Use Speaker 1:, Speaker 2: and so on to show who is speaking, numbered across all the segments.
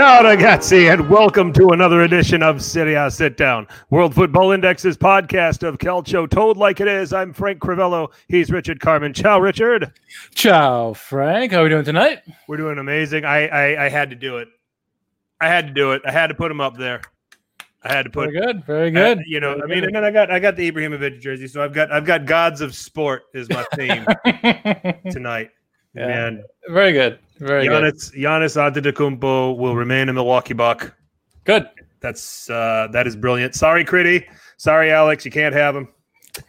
Speaker 1: Ciao ragazzi, and welcome to another edition of Serie A Sit Down, World Football Index's podcast of Calcio Told Like It Is. I'm Frank Crivello. He's Richard Carmen. Ciao, Richard.
Speaker 2: Ciao, Frank. How are we doing tonight?
Speaker 1: We're doing amazing. I, I I had to do it. I had to do it. I had to put him up there. I had to put
Speaker 2: Very good. Very good.
Speaker 1: Uh, you know,
Speaker 2: Very
Speaker 1: I mean,
Speaker 2: good.
Speaker 1: and then I got I got the Ibrahimovic jersey, so I've got I've got gods of sport is my theme tonight.
Speaker 2: Yeah.
Speaker 1: Man,
Speaker 2: Very good. Very good.
Speaker 1: Giannis Giannis Antetokounmpo will remain a Milwaukee Buck.
Speaker 2: Good.
Speaker 1: That's uh that is brilliant. Sorry, Critty. Sorry, Alex. You can't have him.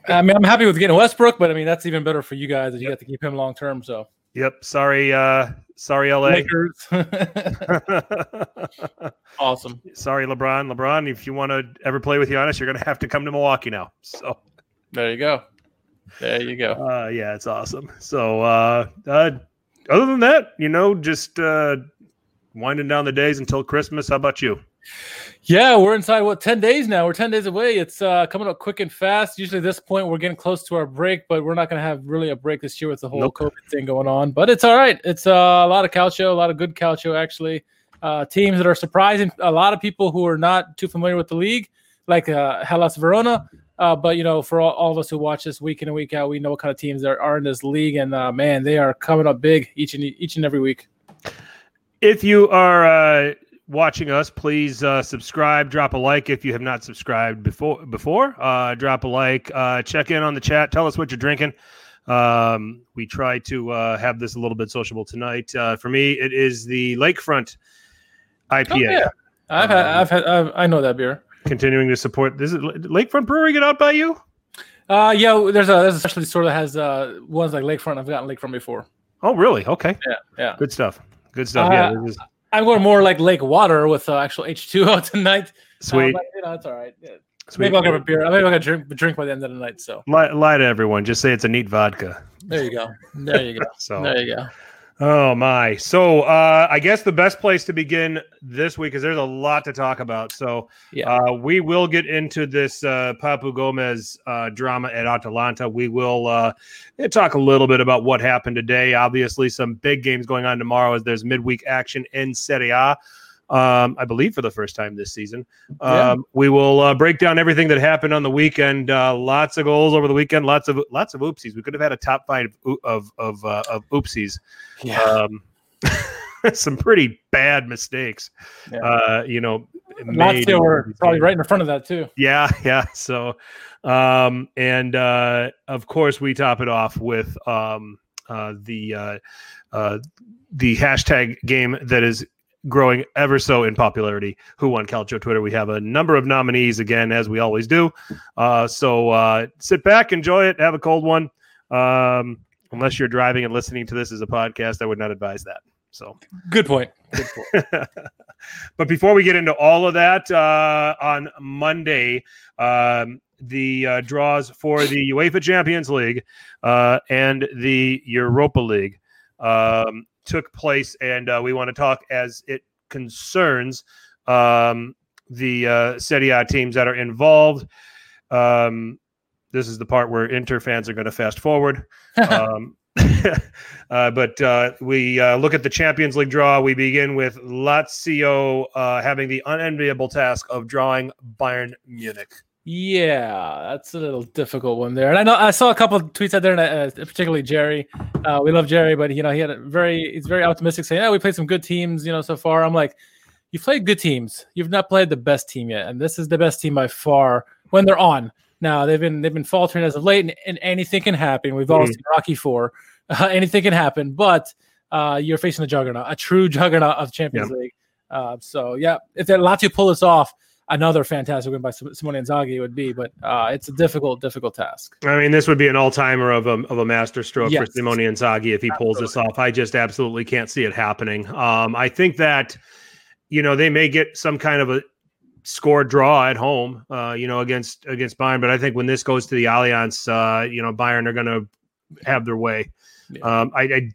Speaker 2: I mean, I'm happy with getting Westbrook, but I mean, that's even better for you guys that you get to keep him long term. So,
Speaker 1: Yep. Sorry. Uh. Sorry, LA.
Speaker 2: Awesome.
Speaker 1: sorry, LeBron. LeBron. If you want to ever play with Giannis, you're gonna have to come to Milwaukee now. So.
Speaker 2: There you go. There you go.
Speaker 1: Uh, yeah, it's awesome. So, uh, uh, other than that, you know, just uh, winding down the days until Christmas. How about you?
Speaker 2: Yeah, we're inside what ten days now. We're ten days away. It's uh, coming up quick and fast. Usually, at this point, we're getting close to our break, but we're not going to have really a break this year with the whole
Speaker 1: Nope.
Speaker 2: COVID thing going on. But it's all right. It's uh, a lot of calcio, a lot of good calcio actually. Uh, teams that are surprising a lot of people who are not too familiar with the league, like uh, Hellas Verona. Uh, but you know, for all, all of us who watch this week in and week out, we know what kind of teams there are in this league, and uh, man, they are coming up big each and each and every week.
Speaker 1: If you are uh, watching us, please uh, subscribe, drop a like if you have not subscribed before. Before, uh, drop a like, uh, check in on the chat, tell us what you're drinking. Um, we try to uh, have this a little bit sociable tonight. Uh, for me, it is the Lakefront IPA.
Speaker 2: Oh, yeah. I've had,
Speaker 1: Um,
Speaker 2: I've had, I've, I know that beer.
Speaker 1: Continuing to support. This is Lakefront Brewery. Get out by you.
Speaker 2: Uh, yeah, there's a there's a specialty store that has uh ones like Lakefront. I've gotten Lakefront before.
Speaker 1: Oh, really? Okay.
Speaker 2: Yeah, yeah.
Speaker 1: Good stuff. Good stuff. yeah.
Speaker 2: Uh,
Speaker 1: this is
Speaker 2: I'm going more like Lake Water with uh, actual H2O tonight. Uh,
Speaker 1: sweet.
Speaker 2: but, you know, it's all right. Yeah.
Speaker 1: sweet.
Speaker 2: Maybe I'll grab a beer. Maybe I'll get a drink, drink by the end of the night. So
Speaker 1: lie, lie to everyone. Just say it's a neat vodka.
Speaker 2: there you go. There you go.
Speaker 1: So,
Speaker 2: There you go.
Speaker 1: Oh my. So, uh, I guess the best place to begin this week is there's a lot to talk about. So,
Speaker 2: Yeah.
Speaker 1: uh, we will get into this uh, Papu Gomez uh, drama at Atalanta. We will uh, talk a little bit about what happened today. Obviously, some big games going on tomorrow as there's midweek action in Serie A. Um, I believe for the first time this season.
Speaker 2: Yeah.
Speaker 1: Um, we will uh, break down everything that happened on the weekend. Uh, lots of goals over the weekend. Lots of lots of oopsies. We could have had a top five of of of, uh, of oopsies.
Speaker 2: Yeah.
Speaker 1: Um, some pretty bad mistakes.
Speaker 2: Yeah.
Speaker 1: Uh, you know, made
Speaker 2: Lazio
Speaker 1: in
Speaker 2: were probably right in front of that too.
Speaker 1: Yeah, yeah. So, um, and uh, of course, we top it off with um, uh, the uh, uh, the hashtag game that is growing ever so in popularity. Who won Calcio Twitter? We have a number of nominees again, as we always do. Uh, so uh, sit back, enjoy it, have a cold one. Um, unless you're driving and listening to this as a podcast, I would not advise that. So.
Speaker 2: Good point. Good point.
Speaker 1: but before we get into all of that, uh, on Monday, um, the uh, draws for the UEFA Champions League uh, and the Europa League um, took place, and uh, we want to talk as it concerns um, the uh, Serie A teams that are involved. Um, this is the part where Inter fans are going to fast forward. um, uh, but uh, we uh, look at the Champions League draw. We begin with Lazio uh, having the unenviable task of drawing Bayern Munich.
Speaker 2: Yeah, that's a little difficult one there. And I know I saw a couple of tweets out there, and uh, particularly Jerry. Uh, we love Jerry, but you know he had a very he's very optimistic, saying, "Yeah, we played some good teams, you know, so far." I'm like, "You played good teams. You've not played the best team yet, and this is the best team by far when they're on." Now they've been they've been faltering as of late, and, and anything can happen. We've all
Speaker 1: Mhm.
Speaker 2: seen Rocky Four. Uh, anything can happen, but uh, you're facing a juggernaut, a true juggernaut of Champions League. Uh, so yeah, if they Lazio pull this off, another fantastic win by Sim- Simone Inzaghi would be, but uh, it's a difficult, difficult task.
Speaker 1: I mean, this would be an all-timer of a of a master stroke for
Speaker 2: Yes.
Speaker 1: Simone Inzaghi if he pulls this off. I just absolutely can't see it happening. Um, I think that you know they may get some kind of a score draw at home, uh, you know, against against Bayern, but I think when this goes to the Allianz, uh, you know, Bayern are going to have their way.
Speaker 2: Yeah.
Speaker 1: Um, I, I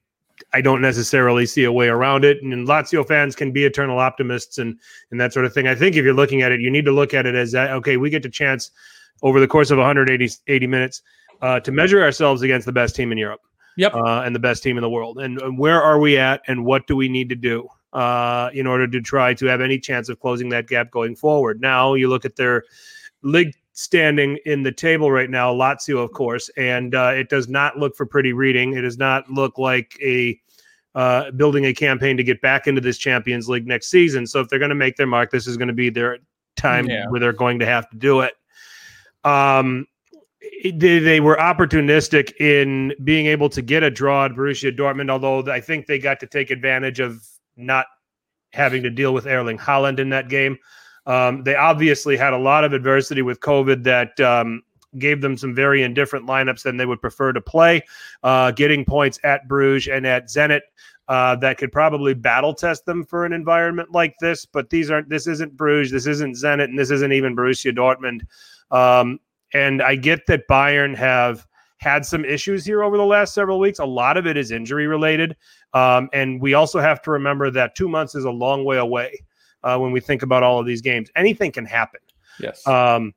Speaker 1: I don't necessarily see a way around it. And Lazio fans can be eternal optimists and and that sort of thing. I think if you're looking at it, you need to look at it as that okay, we get a chance over the course of 180 80 minutes uh, to measure ourselves against the best team in Europe.
Speaker 2: Yep.
Speaker 1: Uh, and the best team in the world. And, and, where are we at and what do we need to do uh, in order to try to have any chance of closing that gap going forward? Now you look at their league standing in the table right now, Lazio, of course, and uh, it does not look for pretty reading. It does not look like a uh, building a campaign to get back into this Champions League next season. So if they're going to make their mark, this is going to be their time yeah. where they're going to have to do it. Um, they, they were opportunistic in being able to get a draw at Borussia Dortmund, although I think they got to take advantage of not having to deal with Erling Haaland in that game. Um, they obviously had a lot of adversity with COVID that um, gave them some very indifferent lineups than they would prefer to play. Uh, getting points at Bruges and at Zenit uh, that could probably battle test them for an environment like this. But these aren't. This isn't Bruges. This isn't Zenit, and this isn't even Borussia Dortmund. Um, and I get that Bayern have had some issues here over the last several weeks. A lot of it is injury related. Um, and we also have to remember that two months is a long way away uh, when we think about all of these games. Anything can happen.
Speaker 2: Yes.
Speaker 1: Um,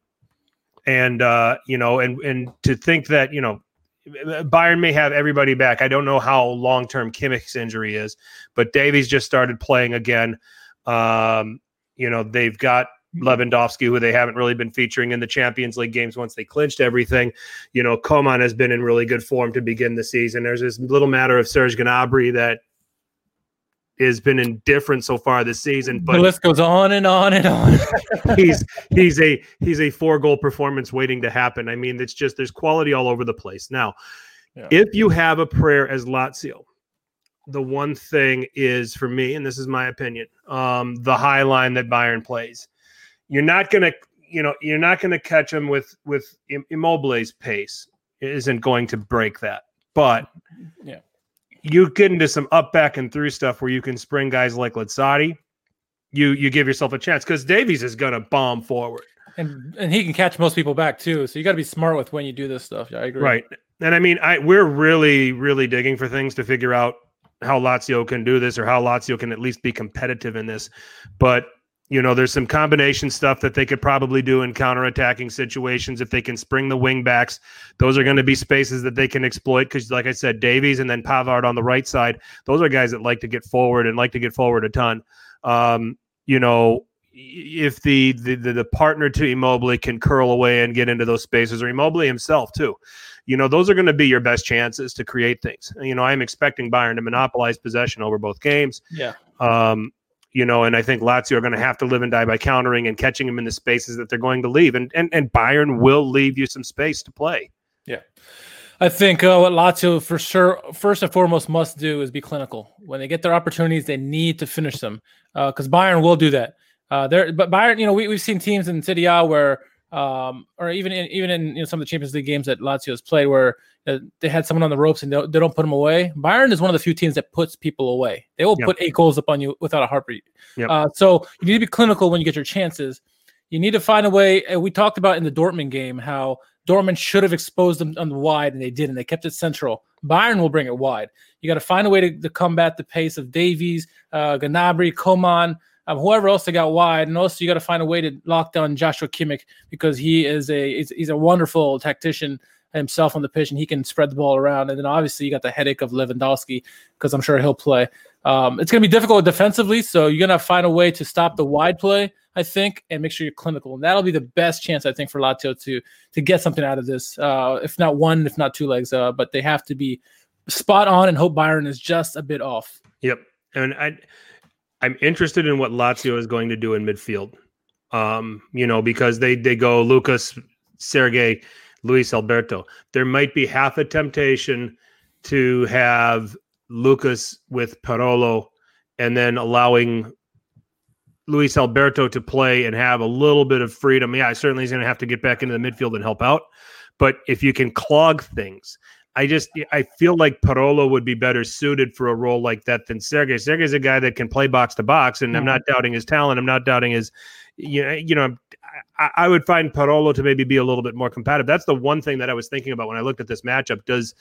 Speaker 1: and uh, you know, and and to think that you know, Bayern may have everybody back. I don't know how long term Kimmich's injury is, but Davies just started playing again. Um, you know, they've got Lewandowski, who they haven't really been featuring in the Champions League games once they clinched everything. You know, Coman has been in really good form to begin the season. There's this little matter of Serge Gnabry that has been indifferent so far this season. But
Speaker 2: the list goes on and on and on.
Speaker 1: he's he's a he's a four goal performance waiting to happen. I mean, it's just there's quality all over the place. Now, yeah. if you have a prayer as Lazio, the one thing is for me, and this is my opinion, um, the high line that Bayern plays. You're not gonna, you know, you're not gonna catch him with with Immobile's pace. It isn't going to break that. But
Speaker 2: yeah
Speaker 1: you get into some up, back, and through stuff where you can spring guys like Lazzari, you you give yourself a chance because Davies is going to bomb forward,
Speaker 2: and and he can catch most people back too. So you got to be smart with when you do this stuff. Yeah, I agree.
Speaker 1: Right, and I mean, I we're really really digging for things to figure out how Lazio can do this or how Lazio can at least be competitive in this, but you know, there's some combination stuff that they could probably do in counterattacking situations if they can spring the wing backs. Those are going to be spaces that they can exploit because, like I said, Davies and then Pavard on the right side. Those are guys that like to get forward and like to get forward a ton. Um, you know, if the, the the partner to Immobile can curl away and get into those spaces, or Immobile himself too, you know, those are going to be your best chances to create things. You know, I'm expecting Bayern to monopolize possession over both games.
Speaker 2: Yeah.
Speaker 1: Um, you know, and I think Lazio are going to have to live and die by countering and catching them in the spaces that they're going to leave, and and and Bayern will leave you some space to play.
Speaker 2: Yeah, I think uh, what Lazio for sure, first and foremost, must do is be clinical. When they get their opportunities, they need to finish them because uh, Bayern will do that. Uh, there, but Bayern, you know, we we've seen teams in Serie A where um, or even in even in you know, some of the Champions League games that Lazio has played, where uh, they had someone on the ropes and they don't, they don't, put them away. Bayern is one of the few teams that puts people away. They will yep. put eight goals up on you without a heartbeat. Yep. Uh, so you need to be clinical when you get your chances. You need to find a way. And we talked about in the Dortmund game how Dortmund should have exposed them on the wide, and they didn't. They kept it central. Bayern will bring it wide. You got to find a way to, to combat the pace of Davies, uh, Gnabry, Coman um, whoever else they got wide, and also you got to find a way to lock down Joshua Kimmich because he is a he's, he's, a wonderful tactician himself on the pitch, and he can spread the ball around. And then obviously you got the headache of Lewandowski because I'm sure he'll play. Um, it's going to be difficult defensively, so you're going to find a way to stop the wide play, I think, and make sure you're clinical. And that'll be the best chance, I think, for Lazio to to get something out of this. Uh, if not one, if not two legs, uh, but they have to be spot on and hope Bayern is just a bit off.
Speaker 1: Yep, and I I'm interested in what Lazio is going to do in midfield. Um, you know, because they they go Lucas, Sergej, Luis Alberto. There might be half a temptation to have Lucas with Parolo and then allowing Luis Alberto to play and have a little bit of freedom. Yeah, certainly he's going to have to get back into the midfield and help out. But if you can clog things, I just I feel like Parolo would be better suited for a role like that than Sergej. Sergej's a guy that can play box to box, and. I'm hmm. not doubting his talent. I'm not doubting his, you know, you know. I, I, would find Parolo to maybe be a little bit more competitive. That's the one thing that I was thinking about when I looked at this matchup. Does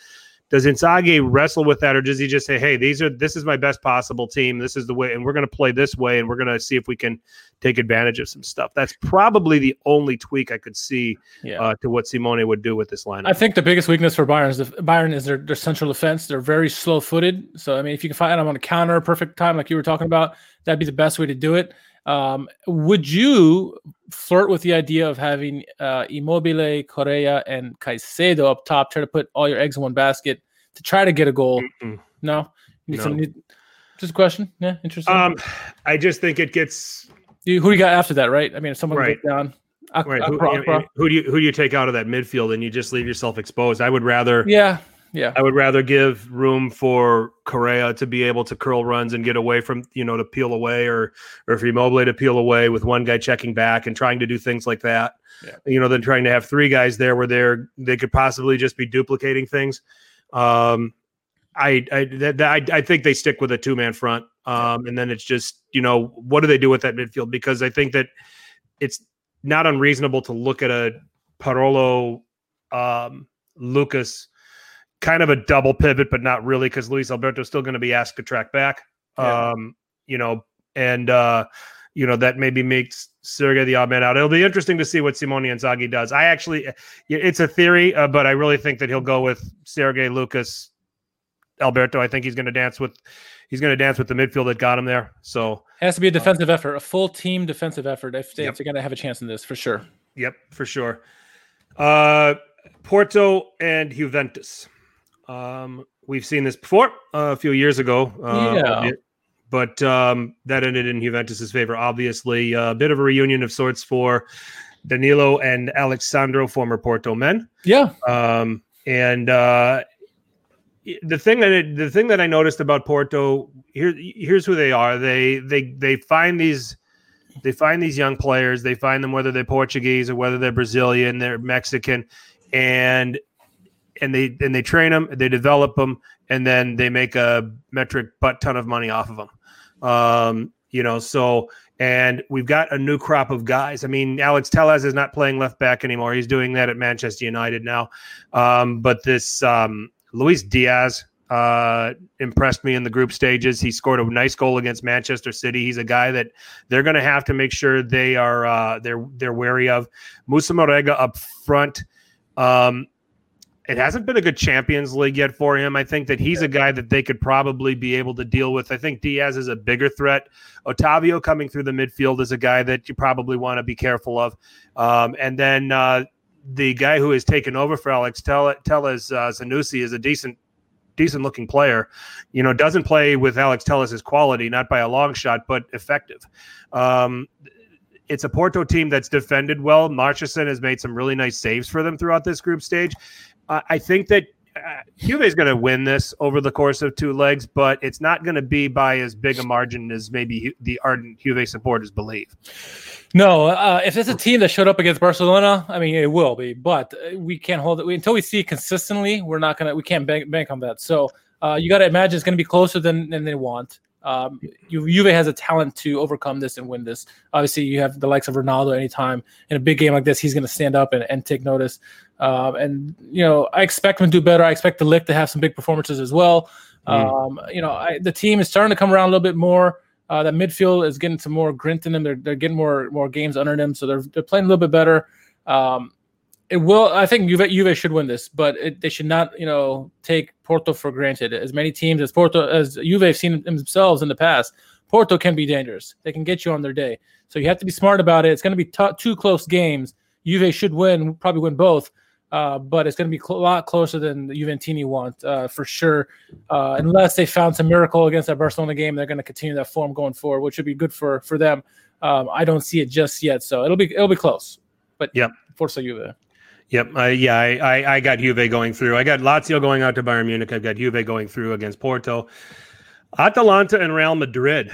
Speaker 1: does Inzaghi wrestle with that, or does he just say, "Hey, these are this is my best possible team. This is the way, and we're going to play this way, and we're going to see if we can take advantage of some stuff." That's probably the only tweak I could see
Speaker 2: Yeah.
Speaker 1: uh, to what Simone would do with this lineup.
Speaker 2: I think the biggest weakness for Bayern is the, Bayern is their, their central defense. They're very slow footed. So I mean, if you can find them on a counter, perfect time, like you were talking about, that'd be the best way to do it. Um, would you flirt with the idea of having uh, Immobile, Correa, and Caicedo up top? Try to put all your eggs in one basket to try to get a goal.
Speaker 1: Mm-mm.
Speaker 2: No,
Speaker 1: No.
Speaker 2: some- just a question. Yeah, interesting.
Speaker 1: Um, I just think it gets
Speaker 2: You- who do you got after that? Right? I mean, if someone
Speaker 1: Right.
Speaker 2: down, Ak-
Speaker 1: right. Who, who do you who do you take out of that midfield, and you just leave yourself exposed? I would rather.
Speaker 2: yeah, yeah.
Speaker 1: I would rather give room for Correa to be able to curl runs and get away from, you know, to peel away or or for Immobile to peel away with one guy checking back and trying to do things like that.
Speaker 2: Yeah.
Speaker 1: You know, than trying to have three guys there where they're they could possibly just be duplicating things. Um I I that, that- I, I think they stick with a two man front. Um and then it's just, you know, what do they do with that midfield? Because I think that it's not unreasonable to look at a Parolo um Lucas kind of a double pivot, but not really because Luis Alberto is still going to be asked to track back.
Speaker 2: Yeah.
Speaker 1: Um, you know, and uh, you know that maybe makes Sergej the odd man out. It'll be interesting to see what Simone Inzaghi does. I actually, it's a theory, uh, but I really think that he'll go with Sergej Lucas Alberto. I think he's going to dance with he's going to dance with the midfield that got him there. So
Speaker 2: It has to be a defensive effort, a full team defensive effort if, they,
Speaker 1: Yep.
Speaker 2: if they're going to have a chance in this for sure.
Speaker 1: Yep, for sure. Uh, Porto and Juventus. Um, we've seen this before uh, a few years ago. Uh,
Speaker 2: Yeah.
Speaker 1: But um, that ended in Juventus's favor. Obviously, a bit of a reunion of sorts for Danilo and Alex Sandro, former Porto men.
Speaker 2: Yeah,
Speaker 1: Um, and uh, the thing that it, the thing that I noticed about Porto here here's who they are. They they they find these they find these young players. They find them whether they're Portuguese or whether they're Brazilian, they're Mexican, and and they and they train them, they develop them, and then they make a metric butt ton of money off of them. Um, you know, so and we've got a new crop of guys. I mean, Alex Telles is not playing left back anymore. He's doing that at Manchester United now. Um, but this um, Luis Diaz uh, impressed me in the group stages. He scored a nice goal against Manchester City. He's a guy that they're going to have to make sure they are uh, they're they're wary of. Moussa Marega up front. Um, it hasn't been a good Champions League yet for him. I think that he's a guy that they could probably be able to deal with. I think Diaz is a bigger threat. Otavio coming through the midfield is a guy that you probably want to be careful of. Um, and then uh, the guy who has taken over for Alex Tell Telles uh, Sanusi is a decent decent looking player. You know, doesn't play with Alex Telles's quality, not by a long shot, but effective. Um, it's a Porto team that's defended well. Marchesín has made some really nice saves for them throughout this group stage. Uh, I think that uh, Juve is going to win this over the course of two legs, but it's not going to be by as big a margin as maybe the ardent Juve supporters believe.
Speaker 2: no. Uh, if it's a team that showed up against Barcelona, I mean, it will be, but uh, we can't hold it we, until we see consistently. We're not gonna, we can't bank, bank on that. So uh, you got to imagine it's going to be closer than than they want. Um, Juve has a talent to overcome this and win this. Obviously, you have the likes of Ronaldo. Anytime in a big game like this, he's going to stand up and, and take notice. Um, and you know, I expect him to do better. I expect de Ligt to have some big performances as well. Um, you know, I, the team is starting to come around a little bit more. Uh, that midfield is getting some more grit in them. They're, they're getting more more games under them, so they're they're playing a little bit better. Um, it will. I think Juve, Juve should win this, but it, they should not, you know, take Porto for granted. As many teams as Porto as Juve have seen themselves in the past, Porto can be dangerous. They can get you on their day. So you have to be smart about it. It's going to be t- two close games. Juve should win, probably win both, uh, but it's going to be cl- a lot closer than the Juventini want uh, for sure. Uh, unless they found some miracle against that Barcelona game, they're going to continue that form going forward, which would be good for for them. Um, I don't see it just yet, so it'll be it'll be close. But
Speaker 1: yeah,
Speaker 2: Forza Juve.
Speaker 1: Yep. I yeah, I, I, I got Juve going through. I got Lazio going out to Bayern Munich. I've got Juve going through against Porto. Atalanta and Real Madrid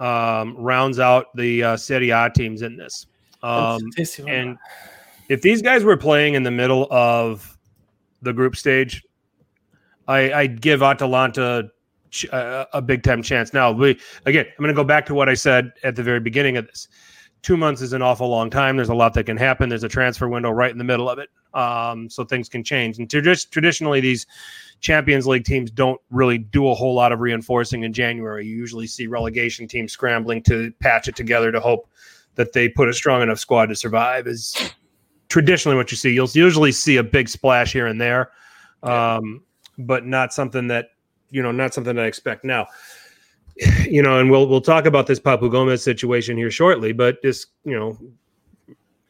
Speaker 1: um, rounds out the uh, Serie A teams in this. Um, and if these guys were playing in the middle of the group stage, I, I'd give Atalanta a, a big time chance. Now, we again, I'm going to go back to what I said at the very beginning of this. two months is an awful long time. There's a lot that can happen. There's a transfer window right in the middle of it, um, so things can change. And just traditionally, these Champions League teams don't really do a whole lot of reinforcing in January. You usually see relegation teams scrambling to patch it together to hope that they put a strong enough squad to survive. Is traditionally what you see. You'll usually see a big splash here and there, um, but not something that you know, not something I expect now. You know, and we'll we'll talk about this Papu Gomez situation here shortly, but this you know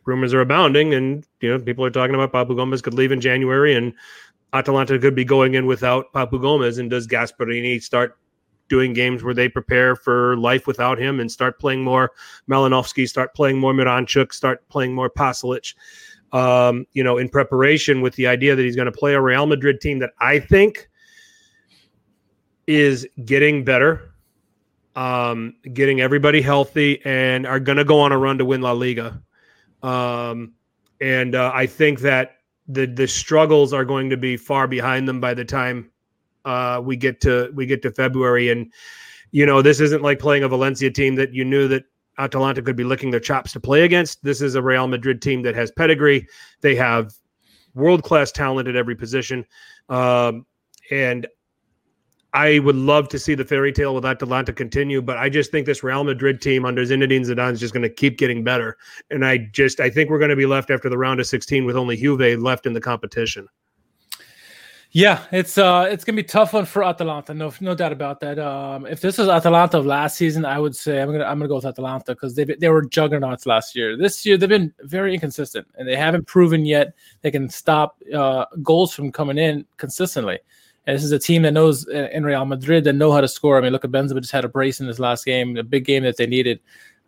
Speaker 1: rumors are abounding, and you know people are talking about Papu Gomez could leave in January, and Atalanta could be going in without Papu Gomez, and does Gasperini start doing games where they prepare for life without him and start playing more. Malinovskyi, start playing more. Miranchuk, start playing more. Pasalic, um, you know, in preparation with the idea that he's going to play a Real Madrid team that I think is getting better, um, getting everybody healthy, and are going to go on a run to win La Liga. Um, and uh, I think that the the struggles are going to be far behind them by the time uh, we get to we get to February. And you know, this isn't like playing a Valencia team that you knew that Atalanta could be licking their chops to play against. This is a Real Madrid team that has pedigree. They have world class talent at every position, um, and I would love to see the fairy tale with Atalanta continue, but I just think this Real Madrid team under Zinedine Zidane is just going to keep getting better. And I just I think we're going to be left after the round of 16 with only Juve left in the competition.
Speaker 2: Yeah, it's uh it's gonna be tough one for Atalanta, no no doubt about that. Um, if this was Atalanta of last season, I would say I'm gonna I'm gonna go with Atalanta because they they were juggernauts last year. This year they've been very inconsistent and they haven't proven yet they can stop uh, goals from coming in consistently. And this is a team that knows uh, in Real Madrid that know how to score. I mean, look at Benzema just had a brace in his last game, a big game that they needed.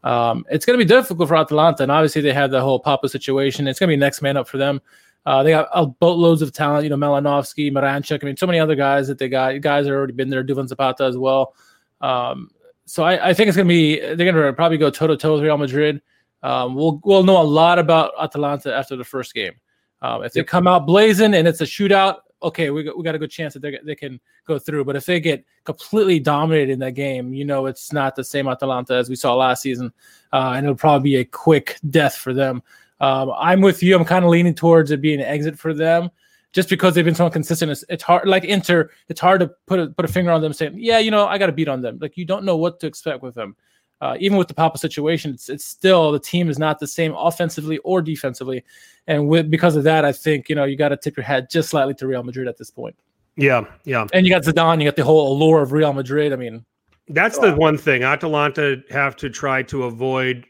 Speaker 2: Um, it's to be difficult for Atalanta, and obviously they have the whole Papu situation. It's to be next man up for them. Uh, they got uh, boatloads of talent, you know, Malinovskyi, Miranchuk. I mean, so many other guys that they got. Guys that already been there, Duvan Zapata as well. Um, so I, I, think it's going to be they're going to probably go toe to toe with Real Madrid. Um, we'll we'll know a lot about Atalanta after the first game. Um, if they come out blazing and it's a shootout, okay, we got, we got a good chance that they, they can go through. But if they get completely dominated in that game, you know, it's not the same Atalanta as we saw last season. Uh, and it'll probably be a quick death for them. Um, I'm with you. I'm kind of leaning towards it being an exit for them just because they've been so consistent. It's, it's, hard, like Inter, it's hard to put a, put a finger on them saying, yeah, you know, I got to beat on them. Like you don't know what to expect with them uh, even with the Papu situation, it's, it's still the team is not the same offensively or defensively, and with because of that, I think you know you got to tip your hat just slightly to Real Madrid at this point.
Speaker 1: Yeah, yeah.
Speaker 2: And you got Zidane, you got the whole allure of Real Madrid. I mean,
Speaker 1: that's the one thing Atalanta have to try to avoid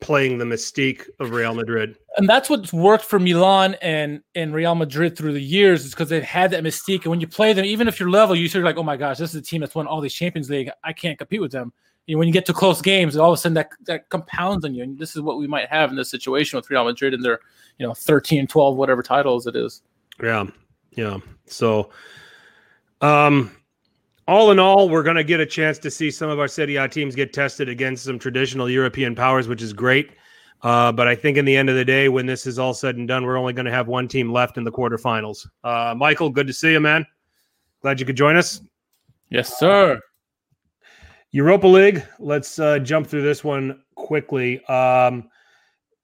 Speaker 1: playing the mystique of Real Madrid.
Speaker 2: And that's what's worked for Milan and, and Real Madrid through the years is because they've had that mystique. And when you play them, even if you're level, you are like, oh my gosh, this is a team that's won all these Champions League. I can't compete with them you know, when you get to close games, all of a sudden that, that compounds on you. And this is what we might have in this situation with Real Madrid and their, you know, 13, 12, whatever titles it is.
Speaker 1: Yeah. Yeah. So, um, all in all, we're going to get a chance to see some of our Serie A teams get tested against some traditional European powers, which is great. Uh, but I think in the end of the day, when this is all said and done, we're only going to have one team left in the quarterfinals. Uh, Michael, good to see you, man. Glad you could join us.
Speaker 2: Yes, sir.
Speaker 1: Europa League. Let's uh, jump through this one quickly. Um,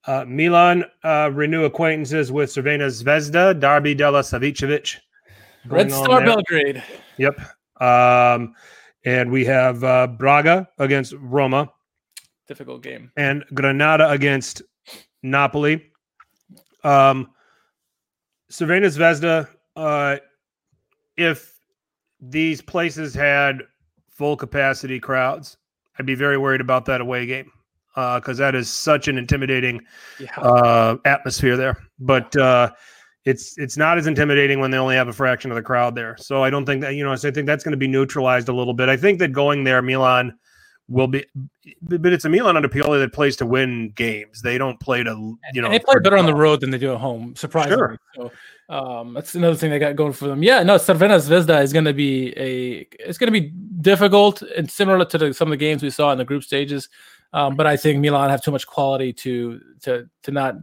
Speaker 1: uh, Milan uh, renew acquaintances with Crvena Zvezda, Darby della Savicevic.
Speaker 2: Red Star Belgrade.
Speaker 1: Yep. Um, and we have uh, Braga against Roma.
Speaker 2: Difficult game.
Speaker 1: And Granada against Napoli. Um, Zvezda, uh, if these places had full capacity crowds, I'd be very worried about that away game because uh, that is such an intimidating yeah. uh, atmosphere there. But uh, it's it's not as intimidating when they only have a fraction of the crowd there. So I don't think that you know. So I think that's going to be neutralized a little bit. I think that going there, Milan will be, but it's a Milan under Pioli that plays to win games. They don't play to you know.
Speaker 2: And they play better on the road than they do at home. Surprisingly. Sure. So um, that's another thing they got going for them. Yeah, no, Crvena Zvezda is going to be a. It's going to be difficult and similar to the, some of the games we saw in the group stages. Um, but I think Milan have too much quality to to to not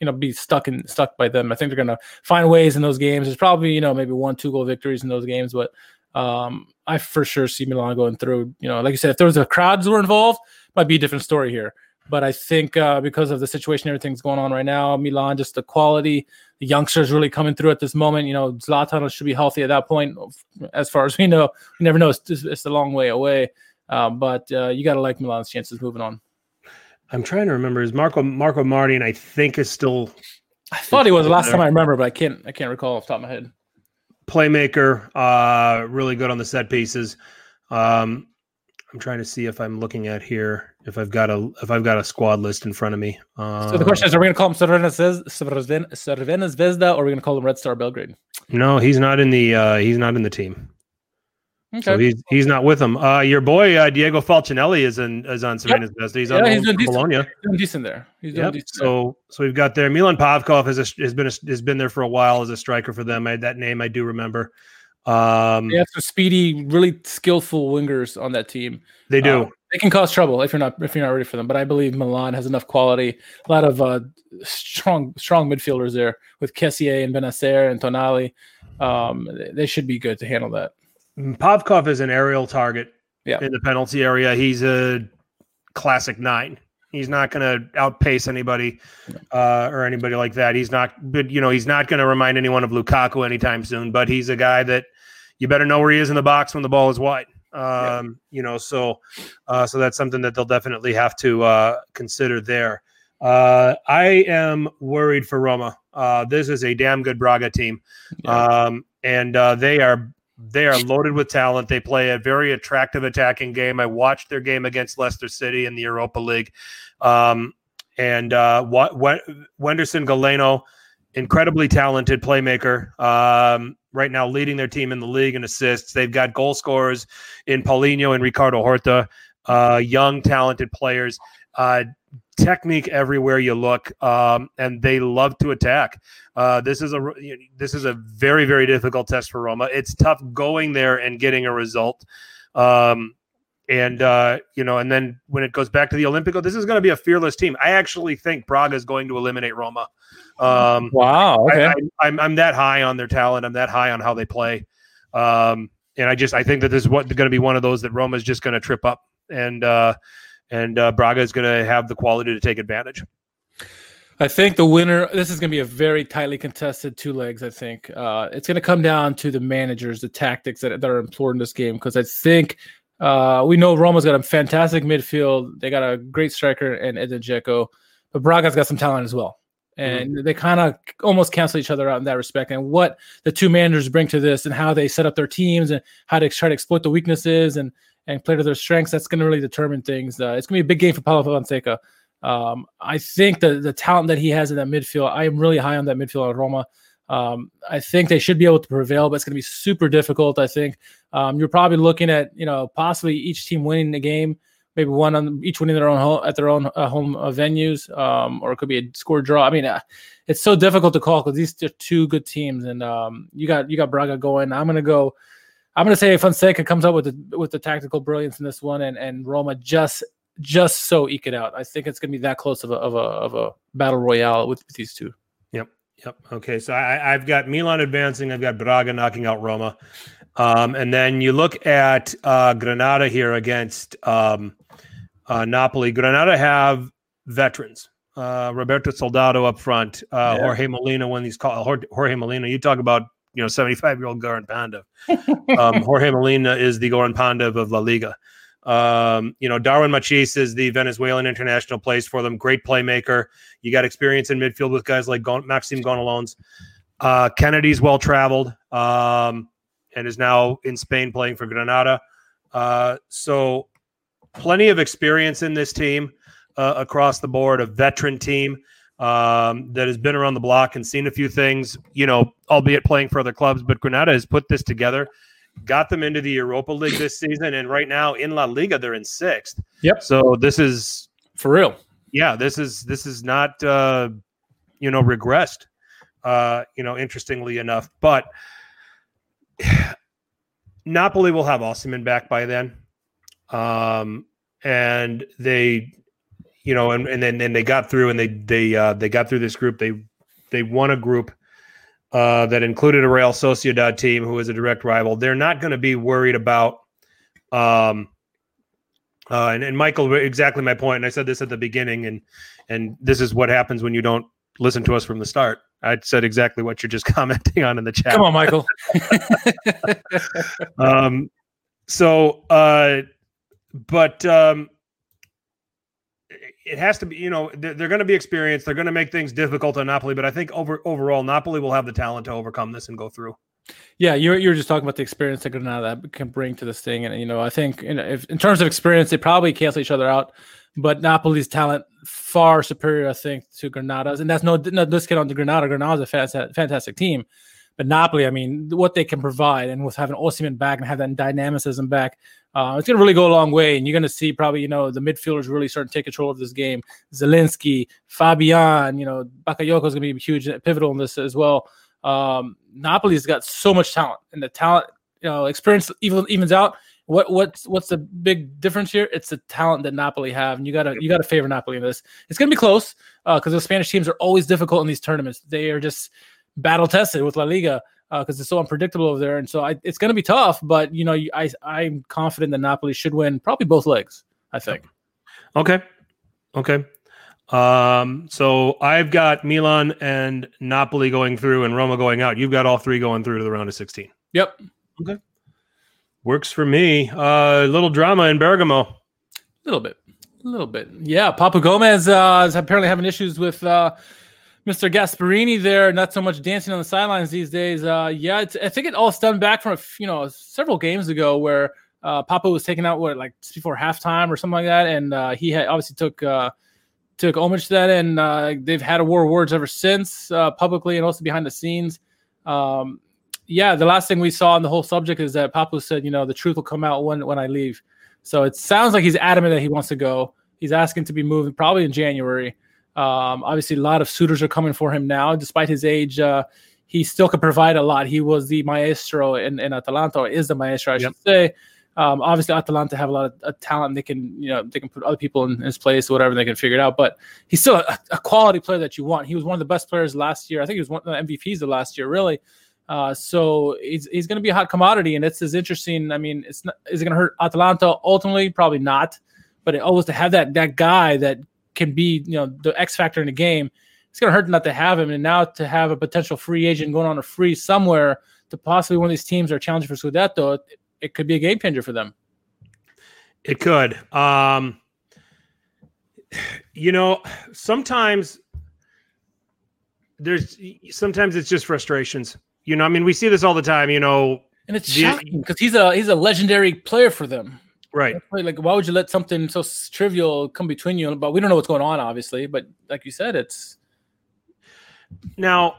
Speaker 2: you know be stuck and stuck by them. I think they're going to find ways in those games. There's probably you know maybe one two goal victories in those games, but um, I for sure see Milan going through. You know, like you said, if there was a crowds were involved, might be a different story here. But I think uh, because of the situation, everything's going on right now, Milan, just the quality, the youngsters really coming through at this moment. You know, Zlatan should be healthy at that point. As far as we know, you never know. It's, it's a long way away. Um, but uh, you got to like Milan's chances moving on.
Speaker 1: I'm trying to remember. Is Marco Marko Marin? I think is still.
Speaker 2: I thought he was the last time I remember, but I can't. I can't recall off the top of my head.
Speaker 1: Playmaker, uh, really good on the set pieces. Um, I'm trying to see if I'm looking at here if I've got a if I've got a squad list in front of me.
Speaker 2: Uh, so the question is, are we going to call him Crvena Zvezda, or are we going to call him Red Star Belgrade?
Speaker 1: No, he's not in the uh, he's not in the team. Okay. So he's he's not with them. Uh, your boy uh, Diego Falcinelli is in is on Crvena yep. He's on he's doing Bologna.
Speaker 2: He's doing decent there. He's doing
Speaker 1: yep.
Speaker 2: decent
Speaker 1: so
Speaker 2: there.
Speaker 1: so we've got there. Milan Pavkov has a, has been a, has been there for a while as a striker for them. I, that name I do remember. Um,
Speaker 2: they have some speedy, really skillful wingers on that team.
Speaker 1: They do. Um,
Speaker 2: they can cause trouble if you're not if you're not ready for them. But I believe Milan has enough quality. A lot of uh, strong strong midfielders there with Kessié and Bennacer and Tonali. Um, they should be good to handle that.
Speaker 1: Pavkov is an aerial target
Speaker 2: yeah.
Speaker 1: in the penalty area. He's a classic nine. He's not going to outpace anybody uh, or anybody like that. He's not, but you know, he's not going to remind anyone of Lukaku anytime soon. But he's a guy that you better know where he is in the box when the ball is wide. Um, yeah. You know, so uh, so that's something that they'll definitely have to uh, consider there. Uh, I am worried for Roma. Uh, this is a damn good Braga team, yeah. um, and uh, they are they are loaded with talent. They play a very attractive attacking game. I watched their game against Leicester City in the Europa League. Um, and uh, Wenderson Galeno, incredibly talented playmaker. Um, right now, leading their team in the league in assists. They've got goal scorers in Paulinho and Ricardo Horta, uh, young, talented players. Uh, technique everywhere you look, um, and they love to attack. Uh, this is a this is a very very difficult test for Roma. It's tough going there and getting a result. Um, and uh, you know, and then when it goes back to the Olimpico, this is going to be a fearless team. I actually think Braga is going to eliminate Roma. Um,
Speaker 2: wow, okay. I,
Speaker 1: am I'm, I'm that high on their talent. I'm that high on how they play. Um, and I just I think that this is what going to be one of those that Roma is just going to trip up and uh, and uh, Braga is going to have the quality to take advantage.
Speaker 2: I think the winner. This is going to be a very tightly contested two legs. I think uh, it's going to come down to the managers, the tactics that, that are employed in this game. Because I think uh, we know Roma's got a fantastic midfield. They got a great striker and Edin Dzeko, but Braga's got some talent as well. And mm-hmm. they kind of almost cancel each other out in that respect. And what the two managers bring to this, and how they set up their teams, and how to try to exploit the weaknesses, and and play to their strengths, that's going to really determine things. Uh, it's going to be a big game for Paulo Fonseca. Um, I think the the talent that he has in that midfield, I am really high on that midfield at Roma. Um, I think they should be able to prevail, but it's going to be super difficult. I think um, you're probably looking at you know possibly each team winning the game, maybe one on each winning their own home, at their own uh, home uh, venues, um, or it could be a score draw. I mean, uh, it's so difficult to call because these are two good teams, and um, you got you got Braga going. I'm going to go. I'm going to say Fonseca comes up with the with the tactical brilliance in this one, and and Roma just just so eke it out. I think it's going to be that close of a of a of a battle royale with, with these two.
Speaker 1: Yep, yep. Okay, so I, I've got Milan advancing. I've got Braga knocking out Roma, um, and then you look at uh, Granada here against um, uh, Napoli. Granada have veterans. Uh, Roberto Soldado up front, uh, yeah. Jorge Molina when he's called Jorge Molina. You talk about you know 75 year old Goran Pandev. um, Jorge Molina is the Goran Pandev of La Liga. Um, you know, Darwin Machis is the Venezuelan international plays for them. Great playmaker. You got experience in midfield with guys like Gon- Maxime Gonalons. Uh, Kenedy's well traveled um, and is now in Spain playing for Granada. Uh, so, plenty of experience in this team uh, across the board, a veteran team um, that has been around the block and seen a few things, you know, albeit playing for other clubs. But Granada has put this together, got them into the Europa League this season, and right now in La Liga they're in sixth.
Speaker 2: Yep.
Speaker 1: So this is
Speaker 2: for real.
Speaker 1: Yeah, this is this is not uh, you know regressed. Uh, you know, interestingly enough, but Napoli will have Osimhen back by then. Um, and they you know, and and then and they got through and they they uh, they got through this group. They they won a group uh, that included a Real Sociedad team who is a direct rival. They're not going to be worried about, um, Uh, and, and Michael, exactly my point. And I said this at the beginning, and and this is what happens when you don't listen to us from the start. I said exactly what you're just commenting on in the chat.
Speaker 2: Come on, Michael.
Speaker 1: um, so, uh, but um, it has to be. You know, they're, they're going to be experienced. They're going to make things difficult on Napoli, but I think over overall, Napoli will have the talent to overcome this and go through.
Speaker 2: Yeah, you were, you were just talking about the experience that Granada can bring to this thing, and you know, I think in, if, in terms of experience, they probably cancel each other out. But Napoli's talent far superior, I think, to Granada's, and that's no no discount on the Granada. Granada's a fantastic, fantastic team, but Napoli, I mean, what they can provide, and with having Osimhen back and have that dynamicism back, uh, it's going to really go a long way. And you're going to see probably, you know, the midfielders really starting to take control of this game. Zielinski, Fabian, you know, Bakayoko is going to be huge, pivotal in this as well. Um, Napoli's got so much talent, and the talent, you know, experience even evens out. What what's what's the big difference here? It's the talent that Napoli have, and you gotta you gotta favor Napoli in this. It's gonna be close because uh, the Spanish teams are always difficult in these tournaments. They are just battle tested with La Liga because uh, it's so unpredictable over there, and so I, it's gonna be tough. But you know, I I'm confident that Napoli should win probably both legs. I think.
Speaker 1: Okay. Okay. Um, so I've got Milan and Napoli going through and Roma going out. You've got all three going through to the round of 16.
Speaker 2: Yep.
Speaker 1: Okay. Works for me. A uh, little drama in Bergamo. A
Speaker 2: little bit. A little bit. Yeah. Papu Gomez uh, is apparently having issues with uh, Mr. Gasperini there. Not so much dancing on the sidelines these days. Uh, yeah. I think it all stemmed back from, you know, several games ago where uh, Papu was taken out, what, like before halftime or something like that. And uh, he had obviously took. Uh, took homage to that, and uh, they've had a war of words ever since, uh, publicly and also behind the scenes. Um, yeah, the last thing we saw on the whole subject is that Papu said, you know, the truth will come out when when I leave. So it sounds like he's adamant that he wants to go. He's asking to be moved probably in January. Um, obviously, a lot of suitors are coming for him now, despite his age. Uh, he still can provide a lot. He was the maestro in, in Atalanta, or is the maestro, I yep. should say. Um, obviously, Atalanta have a lot of, of, talent. They can, you know, they can put other people in his place or whatever. They can figure it out. But he's still a, a, quality player that you want. He was one of the best players last year. I think he was one of the MVPs of last year, really. Uh, so he's, he's going to be a hot commodity, and it's as interesting. I mean, it's not, is it going to hurt Atalanta ultimately? Probably not. But it, always to have that that guy that can be, you know, the X factor in the game. It's going to hurt not to have him, and now to have a potential free agent going on a free somewhere to possibly one of these teams are challenging for Scudetto it could be a game changer for them.
Speaker 1: It could. Um, you know, sometimes there's sometimes it's just frustrations. You know, I mean, we see this all the time. You know,
Speaker 2: and it's the, shocking because he's a he's a legendary player for them.
Speaker 1: Right.
Speaker 2: Like, why would you let something so trivial come between you? But we don't know what's going on, obviously. But like you said, it's
Speaker 1: now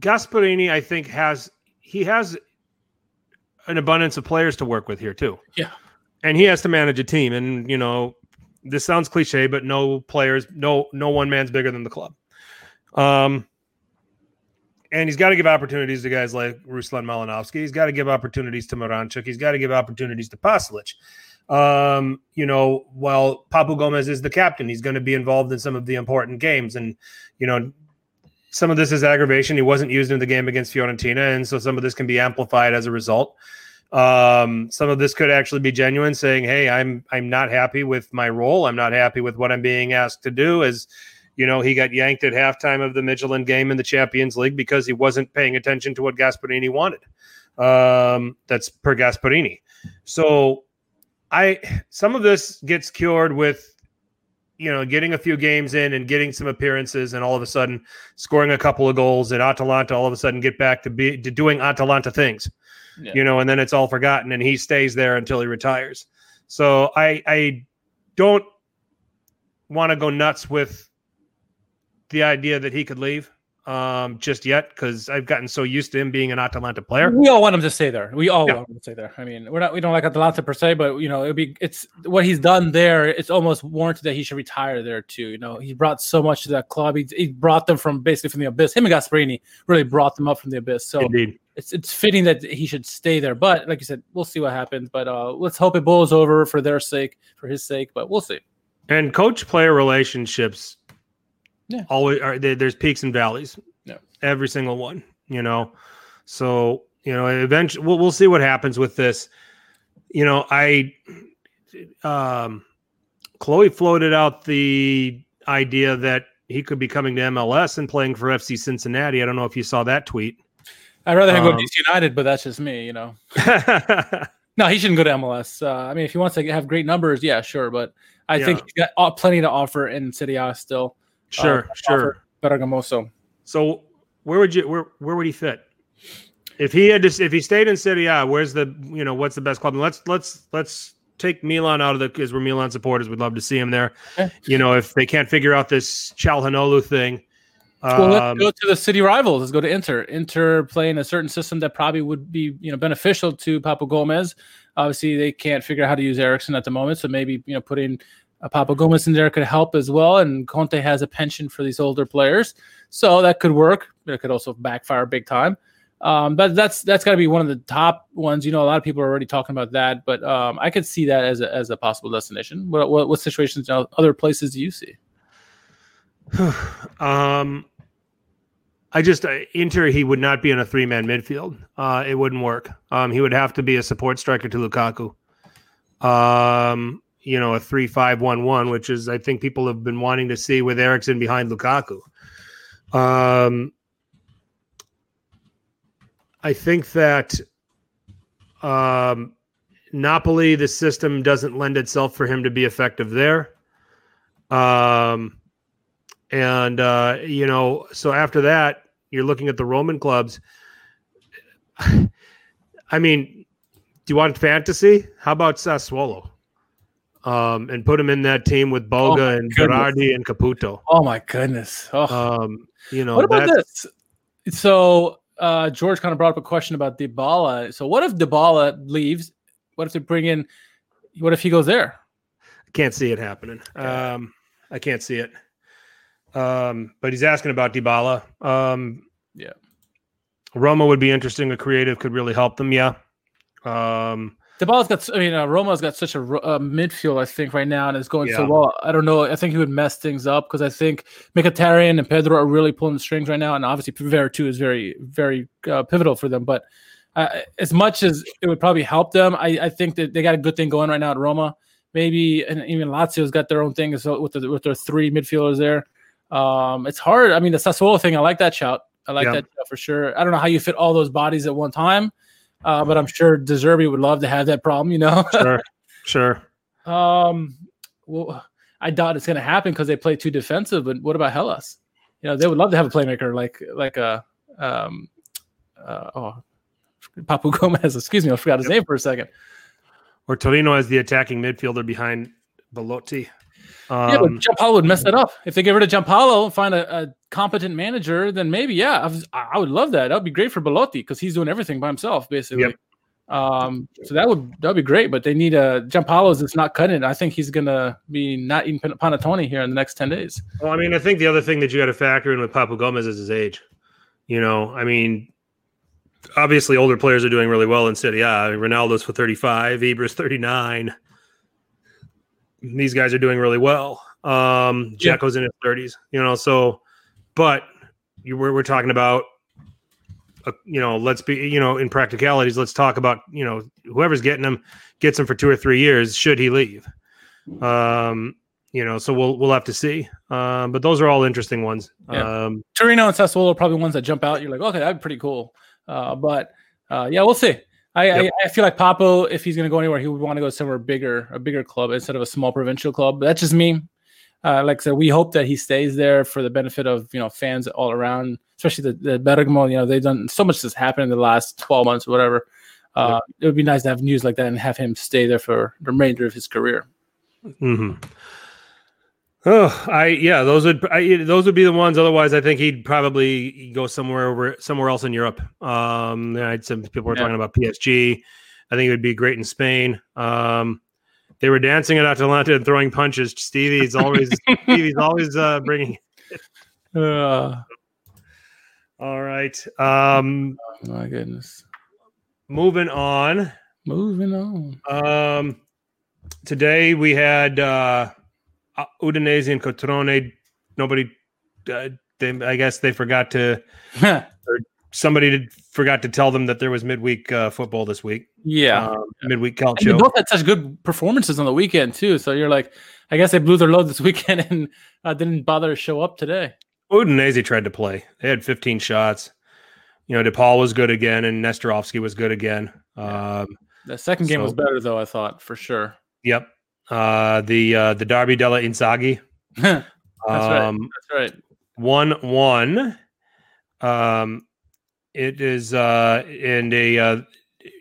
Speaker 1: Gasperini. I think has he has an abundance of players to work with here too.
Speaker 2: Yeah.
Speaker 1: And he has to manage a team. And, you know, this sounds cliche, but no players, no, no one man's bigger than the club. Um, and he's got to give opportunities to guys like Ruslan Malinovskyi. He's got to give opportunities to Miranchuk. He's got to give opportunities to Pasalic. Um, you know, while Papu Gomez is the captain, he's going to be involved in some of the important games. And, you know, some of this is aggravation. He wasn't used in the game against Fiorentina, and so some of this can be amplified as a result. Um, some of this could actually be genuine, saying, "Hey, I'm I'm not happy with my role. I'm not happy with what I'm being asked to do." As you know, he got yanked at halftime of the Midtjylland game in the Champions League because he wasn't paying attention to what Gasperini wanted. Um, that's per Gasperini. So, I some of this gets cured with you know, getting a few games in and getting some appearances, and all of a sudden scoring a couple of goals, and Atalanta all of a sudden get back to be to doing Atalanta things, yeah. you know, and then it's all forgotten, and he stays there until he retires. So I I don't want to go nuts with the idea that he could leave um, just yet because I've gotten so used to him being an Atalanta player.
Speaker 2: We all want him to stay there. We all yeah. want him to stay there. I mean, we're not we don't like Atalanta per se, but you know, it'd be it's what he's done there. It's almost warranted that he should retire there too. You know, he brought so much to that club. He, he brought them from basically from the abyss. Him and Gasperini really brought them up from the abyss. So
Speaker 1: Indeed.
Speaker 2: it's it's fitting that he should stay there. But like you said, we'll see what happens. But uh, let's hope it blows over for their sake, for his sake. But we'll see.
Speaker 1: And coach player relationships
Speaker 2: yeah.
Speaker 1: Always are there's peaks and valleys.
Speaker 2: Yeah.
Speaker 1: Every single one, you know. So, you know, eventually we'll, we'll see what happens with this. You know, I um, Chloe floated out the idea that he could be coming to MLS and playing for FC Cincinnati. I don't know if you saw that tweet.
Speaker 2: I'd rather him go to
Speaker 1: Um,
Speaker 2: DC United, but that's just me, you know. No, he shouldn't go to MLS. Uh, I mean, if he wants to have great numbers, yeah, sure. But I think he's got uh, plenty to offer in Serie A still.
Speaker 1: Sure,
Speaker 2: Uh,
Speaker 1: sure.
Speaker 2: Bergamoso.
Speaker 1: So where would you where where would he fit? If he had to, if he stayed in Serie A, where's the you know what's the best club? And let's let's let's take Milan out of the because we're Milan supporters. We'd love to see him there.
Speaker 2: Okay.
Speaker 1: You know, if they can't figure out this Çalhanoğlu thing,
Speaker 2: Well, let's
Speaker 1: um,
Speaker 2: go to the city rivals. Let's go to Inter. Inter playing a certain system that probably would be you know beneficial to Papu Gomez. Obviously, they can't figure out how to use Eriksen at the moment, so maybe you know putting uh, Papu Gomez in there could help as well. And Conte has a penchant for these older players, so that could work. It could also backfire big time. Um, but that's that's got to be one of the top ones. You know, a lot of people are already talking about that, but um, I could see that as a, as a possible destination. What what, what situations, other places do you see?
Speaker 1: um, I just uh, Inter he would not be in a three man midfield. Uh, it wouldn't work. Um, he would have to be a support striker to Lukaku. Um, you know, a three five one one, which is I think people have been wanting to see with Eriksen behind Lukaku. Um, I think that um, Napoli, the system doesn't lend itself for him to be effective there. Um, and uh, you know, so after that, you're looking at the Roman clubs. I mean, do you want fantasy? How about Sassuolo? Um, and put him in that team with
Speaker 2: Oh
Speaker 1: Boga
Speaker 2: my
Speaker 1: and. Berardi and Caputo.
Speaker 2: Oh my goodness! Oh.
Speaker 1: Um, you know,
Speaker 2: what about
Speaker 1: that's-
Speaker 2: this? So uh, George kind of brought up a question about Dybala. So what if Dybala leaves? What if they bring in? What if he goes there?
Speaker 1: I can't see it happening. Um, I can't see it. Um, but he's asking about Dybala. Um,
Speaker 2: Yeah.
Speaker 1: Roma would be interesting. A creative could really help them. Yeah. Um,
Speaker 2: Dybala's got. I mean, uh, Roma's got such a uh, midfield. I think right now, and it's going so well. I don't know. I think he would mess things up because I think Mkhitaryan and Pedro are really pulling the strings right now, and obviously Veretout is very, very uh, pivotal for them. But uh, as much as it would probably help them, I, I think that they got a good thing going right now at Roma. Maybe and even Lazio's got their own thing well with the, with their three midfielders there. Um, it's hard. I mean, the Sassuolo thing, I like that shout. I like
Speaker 1: Yeah.
Speaker 2: that shout for sure. I don't know how you fit all those bodies at one time, uh, but I'm sure De Zerbi would love to have that problem. You know.
Speaker 1: sure, sure.
Speaker 2: Um, well, I doubt it's going to happen because they play too defensive. But what about Hellas? You know, they would love to have a playmaker like like a um, uh, oh, Papu Gomez. Excuse me, I forgot his name for a second.
Speaker 1: Or Torino as the attacking midfielder behind Belotti.
Speaker 2: Yeah, but
Speaker 1: Um,
Speaker 2: Giampaolo would mess that up. If they get rid of Giampaolo and find a, a competent manager, then maybe yeah, I, was, I would love that. That would be great for Belotti because he's doing everything by himself basically.
Speaker 1: Yep.
Speaker 2: Um, so that would that would be great. But they need a Giampaolo's that's not cutting. I think he's gonna be not eating pan- panettone here in the next ten days.
Speaker 1: well, I mean, I think the other thing that you got to factor in with Papu Gomez is his age. You know, I mean, obviously older players are doing really well in City. Yeah, Ronaldo's for 35, Ibra's 39. These guys are doing really well. Um,
Speaker 2: Yeah.
Speaker 1: Jacko's in his 30s, you know, so, but you were, we're talking about, uh, you know, let's be, you know, in practicalities, let's talk about, you know, whoever's getting him gets him for two or three years, should he leave? Um, you know, so we'll, we'll have to see. Um, but those are all interesting ones.
Speaker 2: Yeah.
Speaker 1: Um,
Speaker 2: Torino and Sassuolo are probably ones that jump out. You're like, okay, that'd be pretty cool. Uh, but uh, yeah, we'll see. I,
Speaker 1: Yep.
Speaker 2: I I feel like Papu, if he's going to go anywhere, he would want to go somewhere bigger, a bigger club instead of a small provincial club. But that's just me. Uh, like I said, we hope that he stays there for the benefit of you know fans all around, especially the, the Bergamo. You know, they've done so much that's happened in the last twelve months or whatever. Uh, It would be nice to have news like that and have him stay there for the remainder of his career.
Speaker 1: hmm Oh, I yeah, those would I, those would be the ones. Otherwise, I think he'd probably go somewhere over somewhere else in Europe. Um, I had some people were
Speaker 2: Yeah.
Speaker 1: talking about PSG. I think it would be great in Spain. Um, they were dancing at Atalanta and throwing punches. Stevie's always Stevie's always uh, bringing.
Speaker 2: Uh,
Speaker 1: All right, um,
Speaker 2: my goodness.
Speaker 1: moving on.
Speaker 2: Moving on.
Speaker 1: Um, today we had uh, Udinese and Crotone. Nobody, uh, they, I guess they forgot to. or Somebody did, forgot to tell them that there was midweek uh, football this week.
Speaker 2: Yeah,
Speaker 1: um, midweek calcio.
Speaker 2: And they both had such good performances on the weekend too. So you're like, I guess they blew their load this weekend and uh, didn't bother to show up today.
Speaker 1: Udinese tried to play. They had 15 shots. You know, DePaul was good again, and Nestorovski was good again. Um,
Speaker 2: the second game
Speaker 1: so-
Speaker 2: was better though. I thought for sure.
Speaker 1: yep. Uh, the uh, the Derby della Inzaghi.
Speaker 2: That's right.
Speaker 1: Um,
Speaker 2: That's right.
Speaker 1: one one. Um, it is uh, and a uh,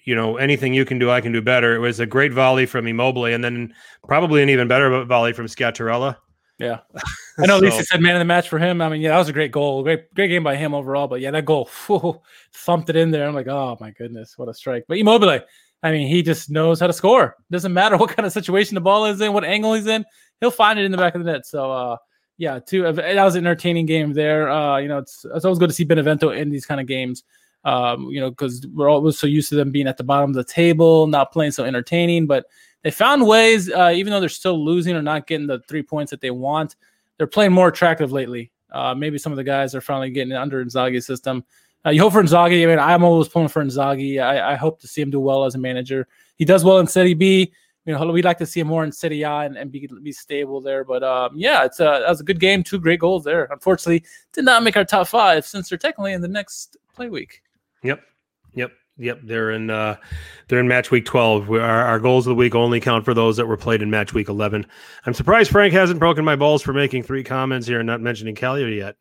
Speaker 1: you know anything you can do, I can do better. It was a great volley from Immobile, and then probably an even better volley from Scattarella.
Speaker 2: Yeah. I know Lisa
Speaker 1: So-
Speaker 2: said man of the match for him. I mean, yeah, that was a great goal. Great, great game by him overall. But yeah, that goal phew, thumped it in there. I'm like, oh my goodness, what a strike. But Immobile, I mean, he just knows how to score. Doesn't matter what kind of situation the ball is in, what angle he's in, he'll find it in the back of the net. So uh yeah, too that was an entertaining game there. Uh, you know, it's it's always good to see Benevento in these kind of games. Um, you know, because we're always so used to them being at the bottom of the table, not playing so entertaining, but they found ways, uh, even though they're still losing or not getting the three points that they want, they're playing more attractive lately. Uh, maybe some of the guys are finally getting under Inzaghi's system. Uh, you hope for Inzaghi. I mean, I'm always pulling for Inzaghi. I, I hope to see him do well as a manager. He does well in Serie B. You know, we'd like to see him more in Serie A and, and be, be stable there. But um, yeah, it's a, that was a good game. Two great goals there. Unfortunately, did not make our top five since they're technically in the next play week.
Speaker 1: Yep. Yep. Yep. They're in uh they're in match week 12. We, our, our goals of the week only count for those that were played in match week 11. I'm surprised Frank hasn't broken my balls for making three comments here and not mentioning Cagliari yet.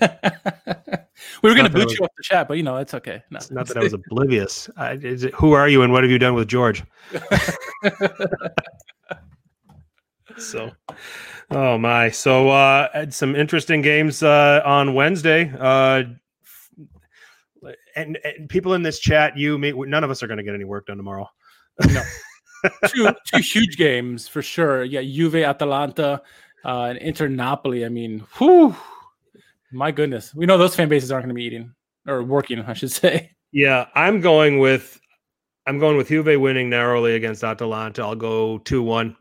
Speaker 2: we were going to
Speaker 1: Not that I
Speaker 2: boot
Speaker 1: was-
Speaker 2: you off the chat, but you know, it's okay. No.
Speaker 1: It's not that I was oblivious. I, is it, who are you and what have you done with George? so, oh my. So, uh, had some interesting games uh, on Wednesday. Uh, and, and people in this chat, you, me, none of us are going to get any work done tomorrow.
Speaker 2: two two huge games for sure. Yeah, Juve, Atalanta, uh, and Inter Napoli. I mean, whew, my goodness, we know those fan bases aren't going to be eating or working, I should say.
Speaker 1: Yeah, I'm going with I'm going with Juve winning narrowly against Atalanta. I'll go two one.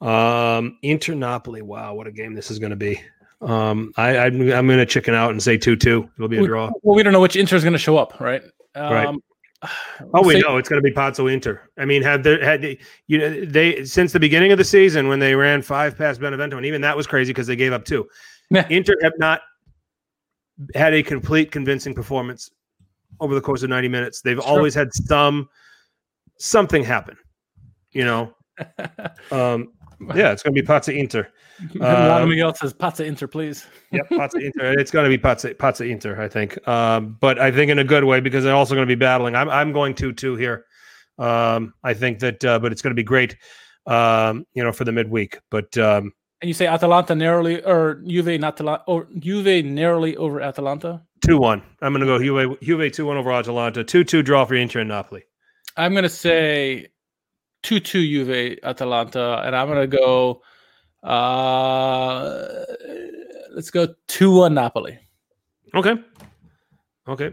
Speaker 1: Um, Inter Napoli. Wow, what a game this is going to be. Um, I, I'm I'm going to chicken out and say two two. It'll be a draw.
Speaker 2: Well, we don't know which Inter is going to show up, right?
Speaker 1: Right.
Speaker 2: Um,
Speaker 1: Oh, we
Speaker 2: say-
Speaker 1: know it's going to be Pazza Inter. I mean, had there had they- you know they since the beginning of the season when they ran five past Benevento, and even that was crazy because they gave up two. Inter have not had a complete convincing performance over the course of 90 minutes. They've
Speaker 2: Sure.
Speaker 1: always had some something happen. You know, um, yeah, it's going to be Pazza Inter. Uh,
Speaker 2: Miguel says Pazza Inter, please.
Speaker 1: Yep, Pazza Inter. It's going to be Pazza, Pazza Inter, I think. Um, but I think in a good way because they're also going to be battling. I'm I'm going two two here. Um, I think that, uh, but it's going to be great. Um, you know, for the midweek. But um,
Speaker 2: And you say Atalanta narrowly or Juve not Atalanta or Juve narrowly over Atalanta.
Speaker 1: two one. I'm going to go Juve Juve two one over Atalanta. Two two draw for Inter and Napoli.
Speaker 2: I'm going to say 2 2 Juve Atalanta, and I'm going to go, uh, let's go 2 1 Napoli.
Speaker 1: Okay. Okay.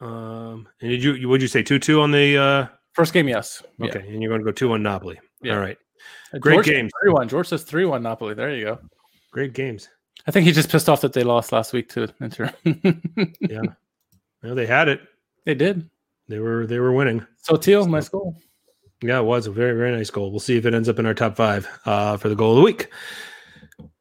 Speaker 1: Um, and did you you- would you say two two on the? Uh,
Speaker 2: First game, yes. Yeah.
Speaker 1: okay, and you're going to go two one Napoli.
Speaker 2: Yeah.
Speaker 1: All right.
Speaker 2: Uh,
Speaker 1: Great
Speaker 2: George
Speaker 1: games.
Speaker 2: 3 1. George says 3 1 Napoli. There you go.
Speaker 1: Great games.
Speaker 2: I think he's just pissed off that they lost last week to Inter.
Speaker 1: Yeah. well, they had it.
Speaker 2: they did.
Speaker 1: They were they were winning.
Speaker 2: So, Teal, nice goal.
Speaker 1: Yeah, it was a very, very nice goal. We'll see if it ends up in our top five uh, for the goal of the week.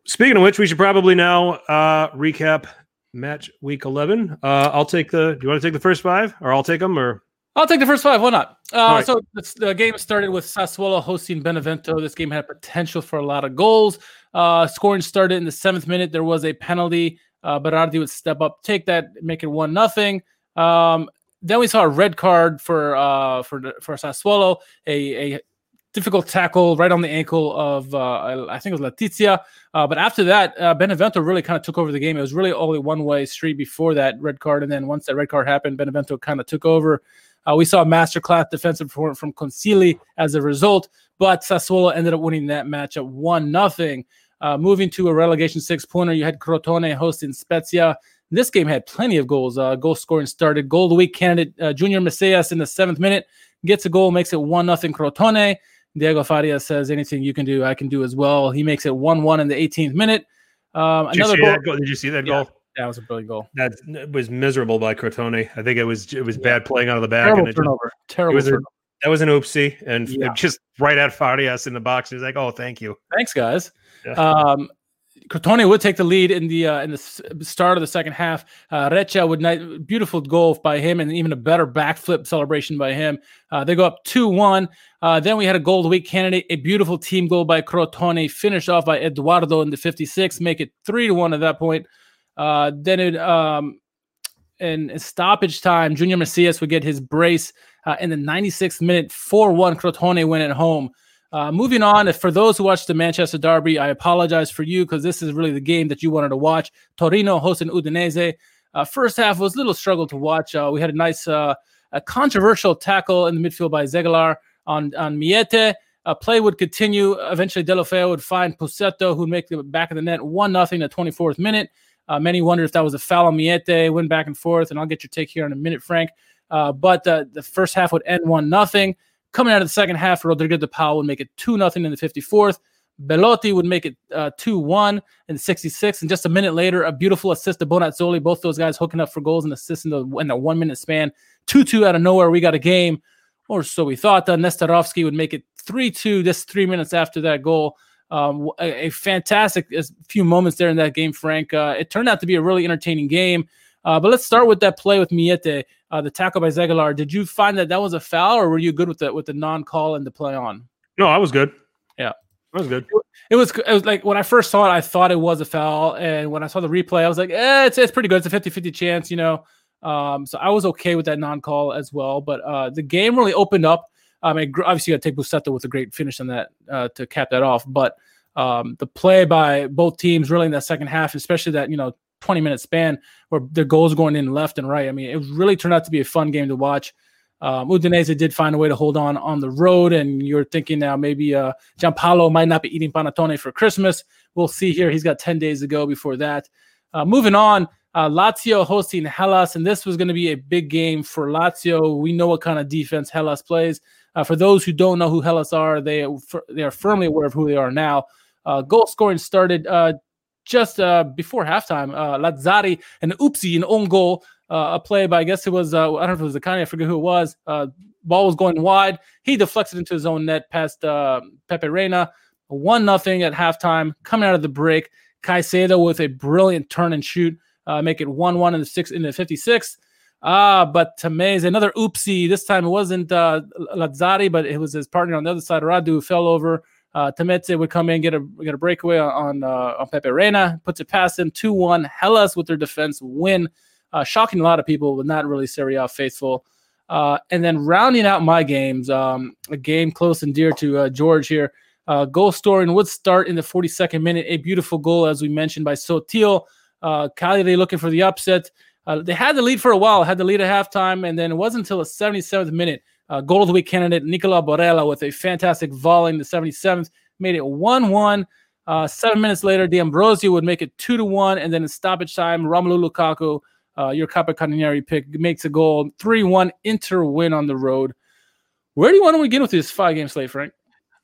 Speaker 1: Speaking of which, we should probably now uh, recap match week 11. Uh, I'll take the, do you want to take the first five or I'll take them or?
Speaker 2: I'll take the first five. Why not? Uh,
Speaker 1: right.
Speaker 2: So it's, the game started with Sassuolo hosting Benevento. This game had potential for a lot of goals. Uh, scoring started in the seventh minute. There was a penalty. Uh, Berardi would step up, take that, make it one nothing. Um, then we saw a red card for uh, for for Sassuolo, a, a difficult tackle right on the ankle of uh, I think it was Letizia. Uh, but after that, uh, Benevento really kind of took over the game. It was really only one way street before that red card, and then once that red card happened, Benevento kind of took over. Uh, we saw a masterclass defensive performance from Consigli as a result, but Sassuolo ended up winning that match at one nothing. Uh, moving to a relegation six pointer, you had Crotone hosting Spezia. This game had plenty of goals. Uh, goal scoring started. Goal of the week candidate uh, Junior Messias in the seventh minute gets a goal, makes it one nothing Crotone. Diego Faria says, "Anything you can do, I can do as well." He makes it one one in the 18th minute. Um,
Speaker 1: Did you,
Speaker 2: another
Speaker 1: see
Speaker 2: goal.
Speaker 1: that goal? Did you see that
Speaker 2: Yeah.
Speaker 1: goal?
Speaker 2: That was a brilliant goal.
Speaker 1: that was miserable by Crotone. I think it was it was bad playing out of the back,
Speaker 2: Terrible
Speaker 1: and it just,
Speaker 2: turnover. Terrible
Speaker 1: was a- that was an oopsie, and
Speaker 2: Yeah.
Speaker 1: just right at Farias in the box. He's like, "Oh, thank you."
Speaker 2: Thanks, guys.
Speaker 1: Yeah.
Speaker 2: Um, Crotone would take the lead in the uh, in the start of the second half. Uh, Reca would ni- beautiful goal by him, and even a better backflip celebration by him. Uh, they go up two one. Uh, then we had a goal of the week candidate, a beautiful team goal by Crotone, finished off by Eduardo in the 56, make it three to one at that point. Uh, then um, in stoppage time, Junior Messias would get his brace uh, in the 96th minute, 4 1 Crotone win at home. Uh, moving on, for those who watched the Manchester Derby, I apologize for you because this is really the game that you wanted to watch. Torino hosting Udinese. Uh, first half was a little struggle to watch. Uh, we had a nice, uh, a controversial tackle in the midfield by Zeegelaar on on Meité. Uh, play would continue. Eventually, Deulofeu would find Pussetto, who'd make the back of the net one nothing the 24th minute. Uh, many wondered if that was a foul on Meité. Went back and forth, and I'll get your take here in a minute, Frank. Uh, but uh, the first half would end one nothing. Coming out of the second half, Rodrigo de Paul would make it two nothing in the 54th. Belotti would make it uh, two one in the 66th, and just a minute later, a beautiful assist to Bonazzoli. Both those guys hooking up for goals and assists in the in the one minute span. Two two out of nowhere, we got a game, or so we thought. Uh, would make it three two just three minutes after that goal. Um, a, a fantastic few moments there in that game, Frank. Uh, it turned out to be a really entertaining game. Uh, but let's start with that play with Meité, uh, the tackle by Zeegelaar. Did you find that that was a foul, or were you good with the with the non call and the play on?
Speaker 1: No, I was good.
Speaker 2: Yeah.
Speaker 1: I was good.
Speaker 2: It was, it was like when I first saw it, I thought it was a foul. And when I saw the replay, I was like, eh, it's, it's pretty good. It's a 50 50 chance, you know. Um, so I was okay with that non call as well. But uh, the game really opened up. I mean, obviously, you got to take Pussetto with a great finish on that uh, to cap that off. But um, the play by both teams really in that second half, especially that, you know, 20 minute span where their goals going in left and right. I mean, it really turned out to be a fun game to watch. Um, Udinese did find a way to hold on on the road, and you're thinking now maybe uh, Giampaolo might not be eating panettone for Christmas. We'll see here. He's got 10 days to go before that. Uh, moving on, uh, Lazio hosting Hellas, and this was going to be a big game for Lazio. We know what kind of defense Hellas plays. Uh, for those who don't know who Hellas are, they they are firmly aware of who they are now. Uh, goal scoring started uh, just uh, before halftime. Uh, Lazzari and Oopsie an own goal, uh, a play by I guess it was I don't know if it was Zaccagni, I forget who it was. Ball was going wide. He deflected into his own net past Pepe Reina. One nothing at halftime. Coming out of the break, Caicedo with a brilliant turn and shoot, make it one one in the six in the fifty sixth. Ah, but Tameze, another oopsie. This time it wasn't uh, Lazzari, but it was his partner on the other side. Radu who fell over. Uh, would come in, get a get a breakaway on uh, on Pepe Reina, puts it past him, two one. Hellas with their defense win, uh, shocking a lot of people, but not really Serie A faithful. Uh, and then rounding out my games, um, a game close and dear to uh, George here. Uh, goal scoring would start in the 42nd minute. A beautiful goal, as we mentioned, by Sottil. Uh, Cagliari looking for the upset. Uh, they had the lead for a while, had the lead at halftime, and then it wasn't until the 77th minute. Uh, goal of the week candidate Nicola Barella with a fantastic volley in the 77th made it 1 1. Uh, seven minutes later, D'Ambrosio would make it 2 to 1. And then in stoppage time, Romelu Lukaku, uh, your Capocannoniere pick, makes a goal 3 1 Inter win on the road. Where do you want to begin with this five game slate, Frank?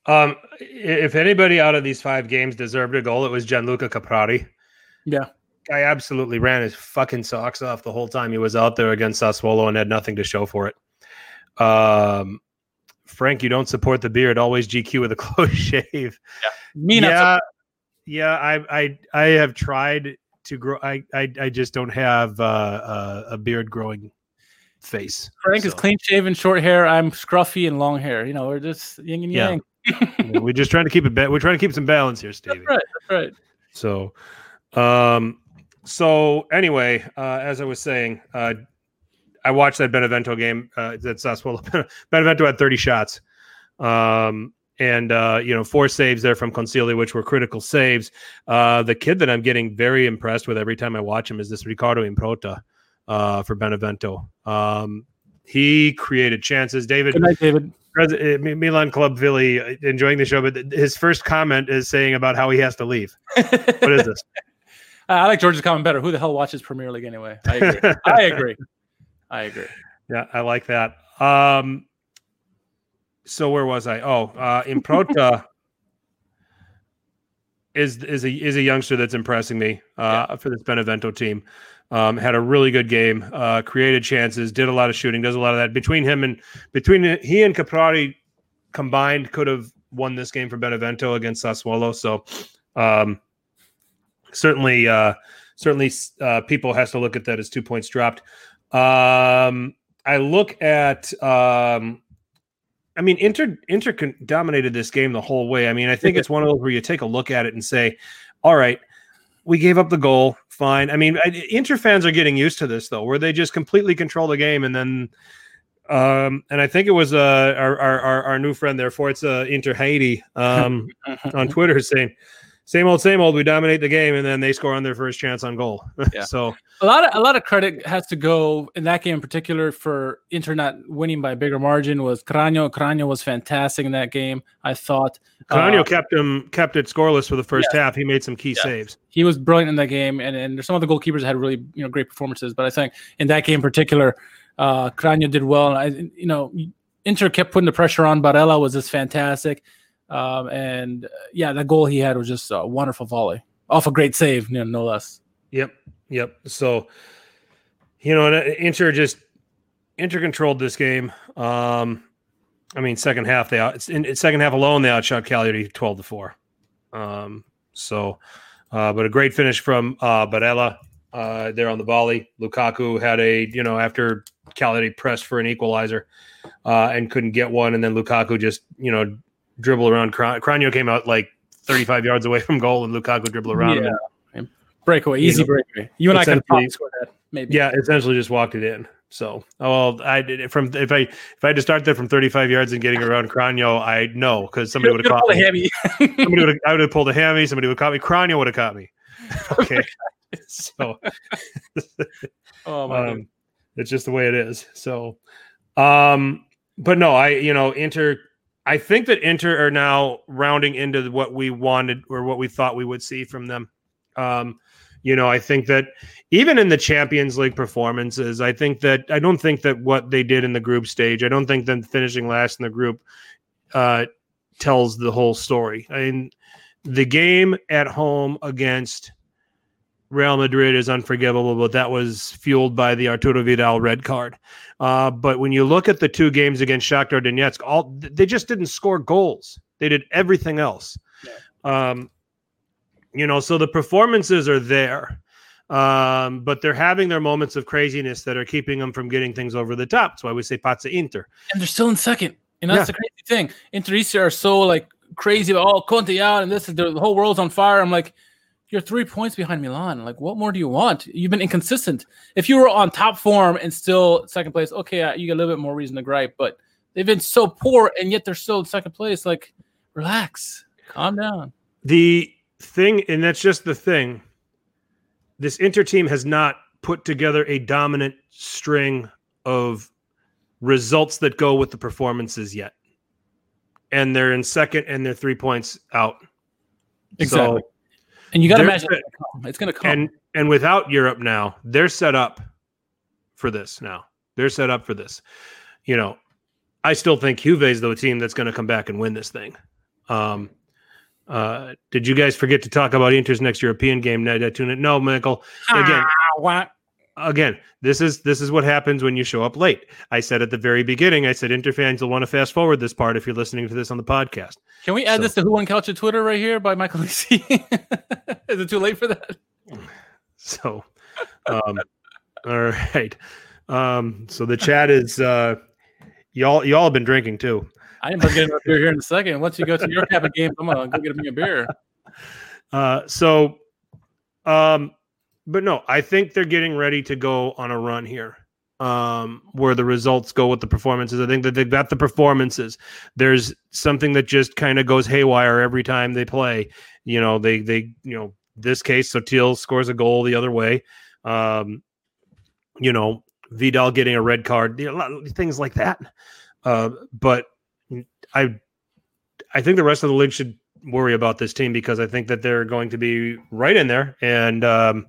Speaker 1: Um, if anybody out of these five games deserved a goal, it was Gianluca Caprari.
Speaker 2: Yeah.
Speaker 1: Guy absolutely ran his fucking socks off the whole time he was out there against Sassuolo and had nothing to show for it. Um, Frank, you don't support the beard. Always GQ with a close shave.
Speaker 2: Me not
Speaker 1: yeah, yeah. I, I, I have tried to grow. I, I, I just don't have uh, uh, a beard growing face.
Speaker 2: Frank is
Speaker 1: So,
Speaker 2: clean shaven, short hair. I'm scruffy and long hair. You know, we're just yin and
Speaker 1: Yeah.
Speaker 2: yang.
Speaker 1: We're just trying to keep it. Ba- we're trying to keep some balance here, Stevie.
Speaker 2: That's right. That's right.
Speaker 1: So, um, so anyway, uh, as I was saying, uh, I watched that Benevento game. Uh, that Sassuolo. Benevento had 30 shots, um, and uh, you know four saves there from Consigli, which were critical saves. Uh, the kid that I'm getting very impressed with every time I watch him is this Ricardo Improta uh, for Benevento. Um, he created chances. David,
Speaker 2: Good night, David.
Speaker 1: Pres- Mi- Milan Club Philly uh, enjoying the show, but his first comment is saying about how he has to leave. What is this?
Speaker 2: I like George's comment better. Who the hell watches Premier League anyway? I agree. I agree. I agree.
Speaker 1: Yeah, I like that. Um, so where was I? Oh, uh, Improta. is is a is a youngster that's impressing me uh, yeah. for this Benevento team. Um, had a really good game, uh, created chances, did a lot of shooting, does a lot of that. Between him and between he and Caprari combined, could have won this game for Benevento against Sassuolo. So um, certainly, uh, certainly, uh, people has to look at that as two points dropped. Um, I look at um, I mean, Inter Inter dominated this game the whole way. I mean, I think it's one of those where you take a look at it and say, "All right, we gave up the goal. Fine." I mean, Inter fans are getting used to this though, where they just completely control the game, and then, um, and I think it was uh, our, our our new friend there, Forza Inter Haiti, um, on Twitter saying, same old, same old. We dominate the game, and then they score on their first chance on goal. Yeah. so
Speaker 2: a lot of a lot of credit has to go in that game in particular for Inter not winning by a bigger margin. Was Cragno? Cragno was fantastic in that game. I thought
Speaker 1: Cragno uh, kept him kept it scoreless for the first yeah. half. He made some key yeah. saves.
Speaker 2: He was brilliant in that game, and and there's some of the goalkeepers that had really you know great performances. But I think in that game in particular, uh, Cragno did well. And I you know Inter kept putting the pressure on. Barella was just fantastic. Um, and uh, yeah, that goal he had was just a wonderful volley off a great save, you know, no less.
Speaker 1: Yep, yep. So, you know, Inter just Inter controlled this game. Um, I mean, second half they out in second half alone they outshot Cagliari twelve to four. Um, so, uh, but a great finish from uh, Barella uh, there on the volley. Lukaku had a you know after Cagliari pressed for an equalizer uh, and couldn't get one, and then Lukaku just you know dribble around. Cragno came out like 35 yards away from goal, and Lukaku dribble around.
Speaker 2: Yeah. Him. Breakaway, easy you know, breakaway. You and I can score that. Maybe.
Speaker 1: Yeah, essentially just walked it in. So, oh, well, I did it from if I if I had to start there from 35 yards and getting around Cragno, I know because somebody would have caught me. Hammy. somebody would have, I would have pulled a hammy. Somebody would have caught me. Cragno would have caught me. Okay, so, oh my, um, it's just the way it is. So, um, but no, I you know Inter I think that Inter are now rounding into what we wanted or what we thought we would see from them. Um, you know, I think that even in the Champions League performances, I think that I don't think that what they did in the group stage, I don't think that finishing last in the group uh, tells the whole story. I mean, the game at home against Real Madrid is unforgivable, but that was fueled by the Arturo Vidal red card. Uh, but when you look at the two games against Shakhtar Donetsk, all they just didn't score goals. They did everything else. Yeah. Um, you know, so the performances are there, um, but they're having their moments of craziness that are keeping them from getting things over the top. That's why we say Pazza Inter.
Speaker 2: And they're still in second. And that's yeah. the crazy thing. Interista are so like crazy. about Oh, Conte out, and this is the whole world's on fire. I'm like, you're three points behind Milan. Like, what more do you want? You've been inconsistent. If you were on top form and still second place, okay, uh, you get a little bit more reason to gripe. But they've been so poor, and yet they're still in second place. Like, relax, calm down.
Speaker 1: The thing, and that's just the thing. This Inter team has not put together a dominant string of results that go with the performances yet, and they're in second, and they're three points out.
Speaker 2: Exactly. So, and you got to imagine it's going to come.
Speaker 1: And and without Europe now, they're set up for this now. They're set up for this. You know, I still think Juve is the team that's going to come back and win this thing. Um, uh, did you guys forget to talk about Inter's next European game? Night at tune it? No, Michael. Again, ah, again, this is this is what happens when you show up late. I said at the very beginning, I said Inter fans will want to fast forward this part if you're listening to this on the podcast.
Speaker 2: Can we add so, this to Who Won Couch at Twitter right here by Michael Lisi? is it too late for that?
Speaker 1: So, um, all right. Um, so the chat is uh, y'all y'all have been drinking too.
Speaker 2: I am to get a beer here in a second. Once you go to your cabin game, I'm gonna go get me a beer.
Speaker 1: Uh, so, um, but no, I think they're getting ready to go on a run here. Um, where the results go with the performances. I think that they've got the performances. There's something that just kind of goes haywire every time they play. You know, they they you know this case, Sottil scores a goal the other way. Um, you know, Vidal getting a red card, you know, things like that. Uh, but I I think the rest of the league should worry about this team because I think that they're going to be right in there and um,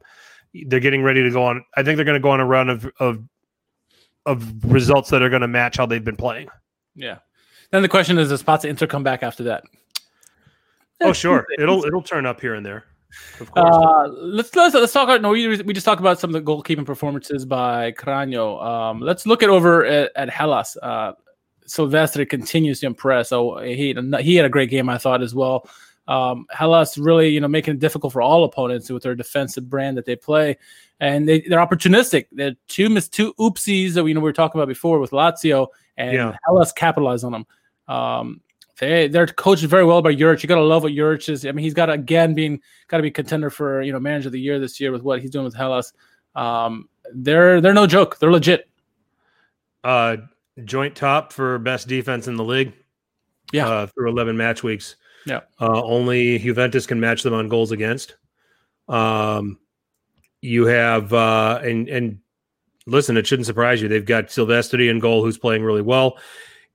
Speaker 1: they're getting ready to go on. I think they're going to go on a run of of of results that are going to match how they've been playing.
Speaker 2: Yeah. Then the question is, does Pazza Inter come back after that?
Speaker 1: Oh, sure. It'll it'll turn up here and there. Of course.
Speaker 2: Uh, let's, let's let's talk about no. We, we just talked about some of the goalkeeping performances by Cragno. Um, let's look at over at, at Hellas. Uh, Silvestri continues to impress. So he he had a great game, I thought as well. Um, Hellas really, you know, making it difficult for all opponents with their defensive brand that they play, and they, they're opportunistic. They're two miss two oopsies that we you know we were talking about before with Lazio, and
Speaker 1: Yeah.
Speaker 2: Hellas capitalized on them. Um, they they're coached very well by Juric. You gotta love what Juric is. I mean, he's got again being got to be contender for you know manager of the year this year with what he's doing with Hellas. Um, they're they're no joke. They're legit.
Speaker 1: uh, joint top for best defense in the league.
Speaker 2: Yeah.
Speaker 1: uh, through eleven match weeks.
Speaker 2: Yeah.
Speaker 1: uh, only Juventus can match them on goals against. Um, you have uh, and and listen, it shouldn't surprise you. They've got Silvestri in goal, who's playing really well.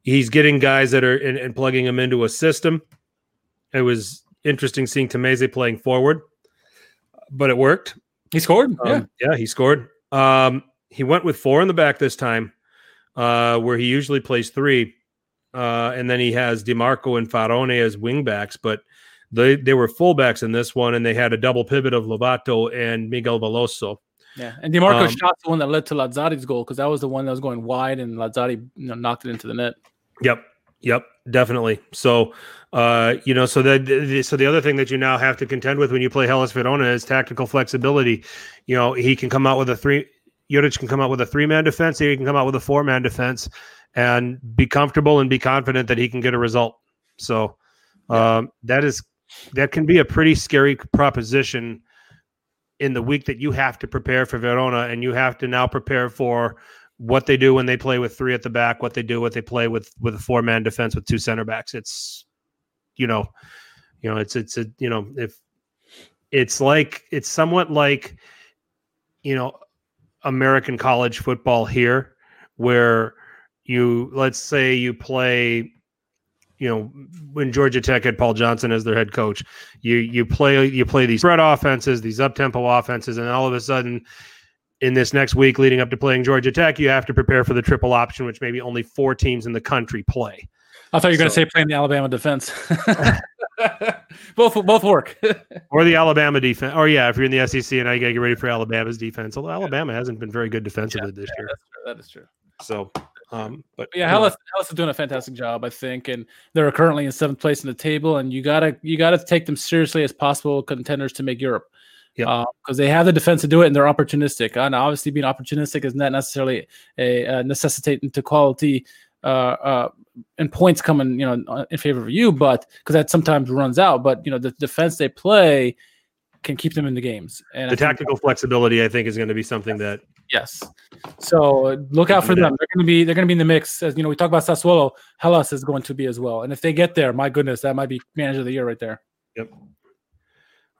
Speaker 1: He's getting guys that are and, and plugging them into a system. It was interesting seeing Tameze playing forward, but it worked.
Speaker 2: He scored. yeah.
Speaker 1: Um, yeah, he scored. Um, he went with four in the back this time, uh, where he usually plays three. Uh, and then he has Dimarco and Faraoni as wingbacks, but they, they were fullbacks in this one, and they had a double pivot of Lovato and Miguel Veloso.
Speaker 2: Yeah, and Dimarco
Speaker 1: Um,
Speaker 2: shot's the one that led to Lazzari's goal because that was the one that was going wide, and Lazzari you know, knocked it into the net.
Speaker 1: Yep, yep, definitely. So, uh, you know, so that the, so the other thing that you now have to contend with when you play Hellas Verona is tactical flexibility. You know, he can come out with a three. Juric can come out with a three man defense. He can come out with a four man defense, and be comfortable and be confident that he can get a result. So, um, that is that can be a pretty scary proposition in the week that you have to prepare for Verona, and you have to now prepare for what they do when they play with three at the back, what they do, what they play with with a four man defense with two center backs. It's you know, you know, it's it's a you know, if it's like it's somewhat like you know, American college football here, where you let's say you play you know when Georgia Tech had Paul Johnson as their head coach, you you play you play these spread offenses, these up tempo offenses, and all of a sudden in this next week leading up to playing Georgia Tech, you have to prepare for the triple option, which maybe only four teams in the country play.
Speaker 2: I thought you were going to say playing the Alabama defense. both both work.
Speaker 1: Or the Alabama defense, or yeah, if you're in the SEC and I got to get ready for Alabama's defense. Although Alabama hasn't been very good defensively this year,
Speaker 2: that is true.
Speaker 1: so um, but
Speaker 2: Yeah, Hellas, Hellas is doing a fantastic job, I think, and they're currently in seventh place in the table. And you gotta you gotta take them seriously as possible contenders to make Europe.
Speaker 1: Yeah.
Speaker 2: because they have the defense to do it, and they're opportunistic. And obviously, being opportunistic is not necessarily a, uh necessitating to quality uh, uh, and points coming, you know, uh, in favor of you. But because that sometimes runs out. But you know, the defense they play can keep them in the games. And
Speaker 1: the
Speaker 2: think-
Speaker 1: tactical flexibility, I think, is going to be something that
Speaker 2: Yes. So uh, look out for
Speaker 1: Yeah.
Speaker 2: them. They're going to be they're going to be in the mix. As you know, we talk about Sassuolo. Hellas is going to be as well. And if they get there, my goodness, that might be manager of the year right there. Yep.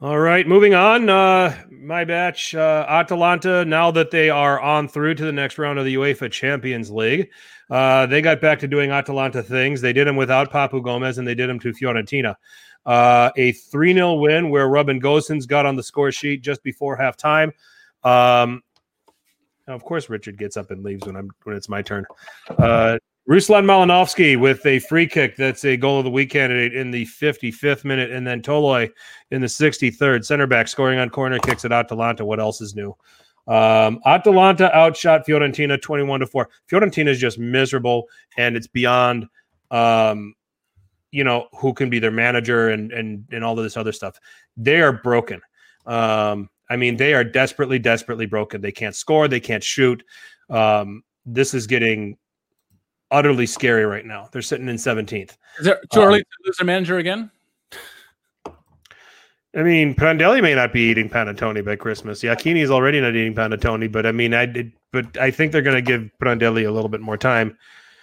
Speaker 1: All right, moving on. Uh, my batch, uh, Atalanta. Now that they are on through to the next round of the UEFA Champions League, uh, they got back to doing Atalanta things. They did them without Papu Gomez, and they did them to Fiorentina. Uh, a 3 0 win where Robin Gosens got on the score sheet just before halftime. Um, now, of course, Richard gets up and leaves when I'm when it's my turn. Uh, Ruslan Malinovskyi with a free kick. That's a goal of the week candidate in the 55th minute, and then Toloi in the 63rd. Center back scoring on corner kicks at Atalanta. What else is new? Um, Atalanta outshot Fiorentina 21 to 4. Fiorentina is just miserable, and it's beyond, um, you know, who can be their manager and and and all of this other stuff. They are broken. Um, I mean, they are desperately, desperately broken. They can't score. They can't shoot. Um, this is getting utterly scary right now. They're sitting in 17th.
Speaker 2: Is it too
Speaker 1: Um,
Speaker 2: early to lose their manager again?
Speaker 1: I mean, Prandelli may not be eating panettone by Christmas. Iachini is already not eating panettone, but I mean, I did, but I think they're going to give Prandelli a little bit more time.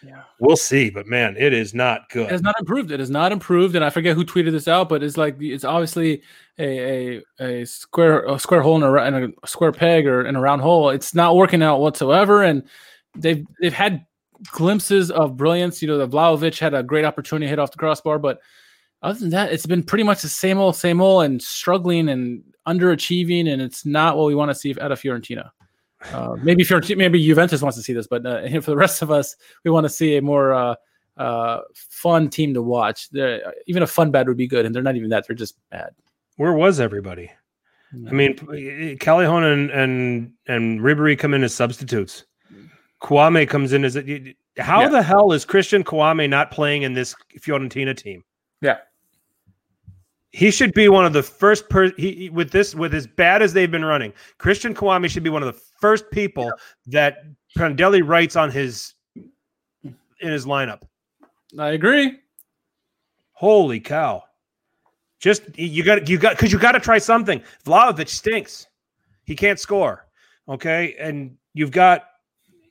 Speaker 2: Yeah.
Speaker 1: We'll see, but man, it is not good.
Speaker 2: It has not improved. It has not improved, and I forget who tweeted this out, but it's like it's obviously a a, a square a square hole in a, in a square peg or in a round hole. It's not working out whatsoever, and they've they've had glimpses of brilliance. You know, the Vlahovic had a great opportunity to hit off the crossbar, but other than that, it's been pretty much the same old, same old, and struggling and underachieving, and it's not what we want to see out of Fiorentina. Uh, maybe Fiorentina, maybe Juventus wants to see this, but uh, for the rest of us, we want to see a more uh, uh, fun team to watch. They're, even a fun bad would be good, and they're not even that. They're just bad.
Speaker 1: Where was everybody? I mean, Callejón and and and Ribery come in as substitutes. Kouamé comes in as a, how
Speaker 2: Yeah.
Speaker 1: the hell is Christian Kouamé not playing in this Fiorentina team?
Speaker 2: Yeah.
Speaker 1: He should be one of the first per he with this with as bad as they've been running. Christian Kouamé should be one of the first people that Prandelli writes on his in his lineup.
Speaker 2: I agree.
Speaker 1: Holy cow! Just you got you got because you got to try something. Vlahovic stinks. He can't score. Okay, and you've got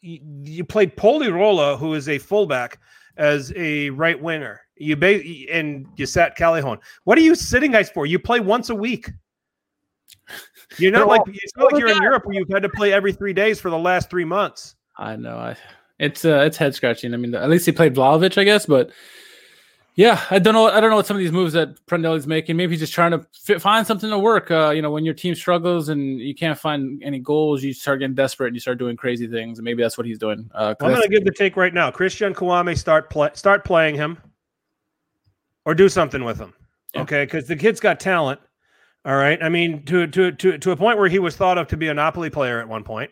Speaker 1: you, you played Pol Lirola, who is a fullback, as a right winger. You ba- and you sat Callejón. What are you sitting guys for? You play once a week. You're not like it's not like you're in. Europe where you've had to play every three days for the last three months.
Speaker 2: I know. I it's uh, it's head scratching. I mean, at least he played Vlahovic, I guess. But yeah, I don't know. I don't know what some of these moves that Prandelli's making. Maybe he's just trying to fi- find something to work. Uh, you know, when your team struggles and you can't find any goals, you start getting desperate and you start doing crazy things. And maybe that's what he's doing. Uh,
Speaker 1: I'm going to give the take right now. Christian Kouamé start play, start playing him, or do something with him.
Speaker 2: Yeah.
Speaker 1: Okay, because the kid's got talent. All right. I mean, to to to to a point where he was thought of to be a Napoli player at one point.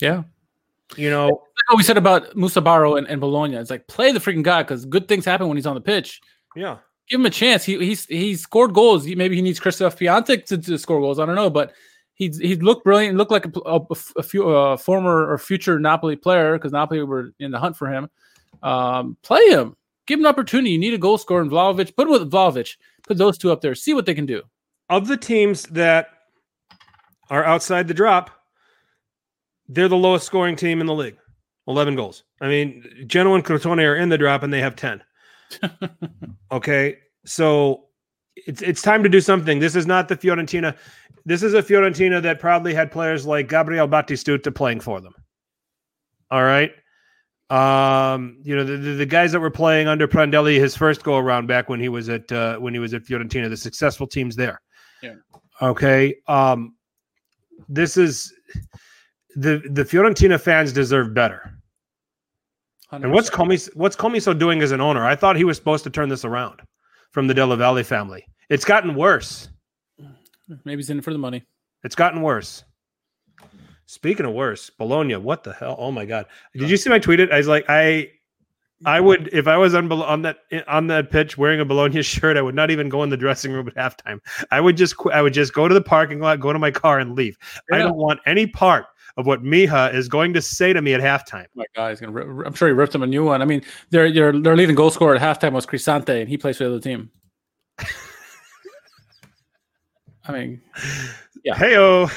Speaker 2: yeah.
Speaker 1: You know,
Speaker 2: Like what we said about Musa Barrow and, and Bologna. It's like play the freaking guy because good things happen when he's on the pitch.
Speaker 1: yeah.
Speaker 2: Give him a chance. He he's he scored goals. He, maybe he needs Christoph Piątek to, to score goals. I don't know, but he he looked brilliant. Looked like a, a, a few uh, former or future Napoli player because Napoli were in the hunt for him. Um, play him. Give him an opportunity. You need a goal scorer in Vlahovic. Put with Vlahovic. Put those two up there. See what they can do.
Speaker 1: Of the teams that are outside the drop, they're the lowest scoring team in the league. 11 goals. I mean, Genoa and Crotone are in the drop and they have 10. Okay, so it's it's time to do something. This is not the Fiorentina. This is a Fiorentina that probably had players like Gabriel Batistuta playing for them. All right. Um, you know, the, the, the guys that were playing under Prandelli his first go around back when he was at uh, when he was at Fiorentina, the successful teams there.
Speaker 2: Yeah.
Speaker 1: Okay. Um, this is the the Fiorentina fans deserve better. And what's
Speaker 2: 100%.
Speaker 1: Comi what's Commisso doing as an owner? I thought he was supposed to turn this around from the Della Valle family. It's gotten worse.
Speaker 2: maybe he's in it for the money.
Speaker 1: It's gotten worse. Speaking of worse, Bologna, what the hell? Oh my god. Did you see my tweet it? I was like, I I would if I was on on that on that pitch wearing a Bologna shirt, I would not even go in the dressing room at halftime. I would just I would just go to the parking lot, go to my car and leave. I don't want any part of what Miha is going to say to me at halftime.
Speaker 2: my God, he's gonna. Rip, I'm sure he ripped him a new one. I mean, their their their leading goal scorer at halftime was Cristante, and he plays for the other team. I mean, Yeah.
Speaker 1: Heyo.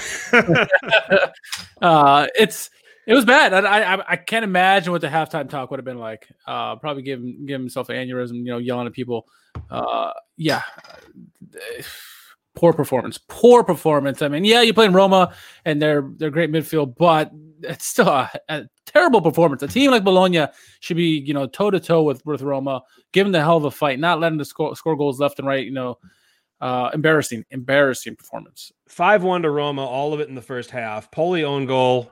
Speaker 2: uh, it's it was bad. I, I I can't imagine what the halftime talk would have been like. Uh, probably give him give himself an aneurysm, you know, yelling at people. Uh, yeah, poor performance. Poor performance. I mean, yeah, you play in Roma and they're they're great midfield, but it's still a, a terrible performance. A team like Bologna should be you know toe to toe with with Roma, give them the hell of a fight, not letting them score score goals left and right. You know, uh, embarrassing, embarrassing performance.
Speaker 1: Five one to Roma, all of it in the first half. Poli own goal.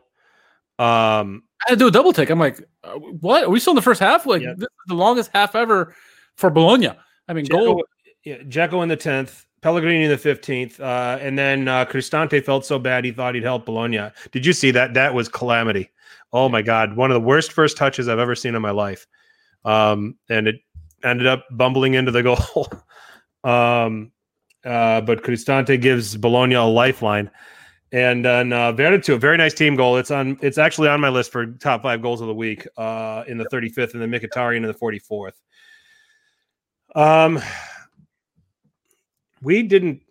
Speaker 1: Um,
Speaker 2: I had to do a double take. I'm like, uh, what? Are we still in the first half? Like
Speaker 1: Yeah.
Speaker 2: this is the longest half ever for Bologna. I mean, goal.
Speaker 1: Dzeko, yeah, in the tenth, Pellegrini in the fifteenth, uh, and then uh, Cristante felt so bad he thought he'd help Bologna. Did you see that? That was calamity. Oh my god, one of the worst first touches I've ever seen in my life. Um, and it ended up bumbling into the goal. um, uh, but Cristante gives Bologna a lifeline. And then uh, Veretout, a very nice team goal. It's on. It's actually on my list for top five goals of the week. Uh, in the 35th, and then Mkhitaryan in the 44th. Um, we didn't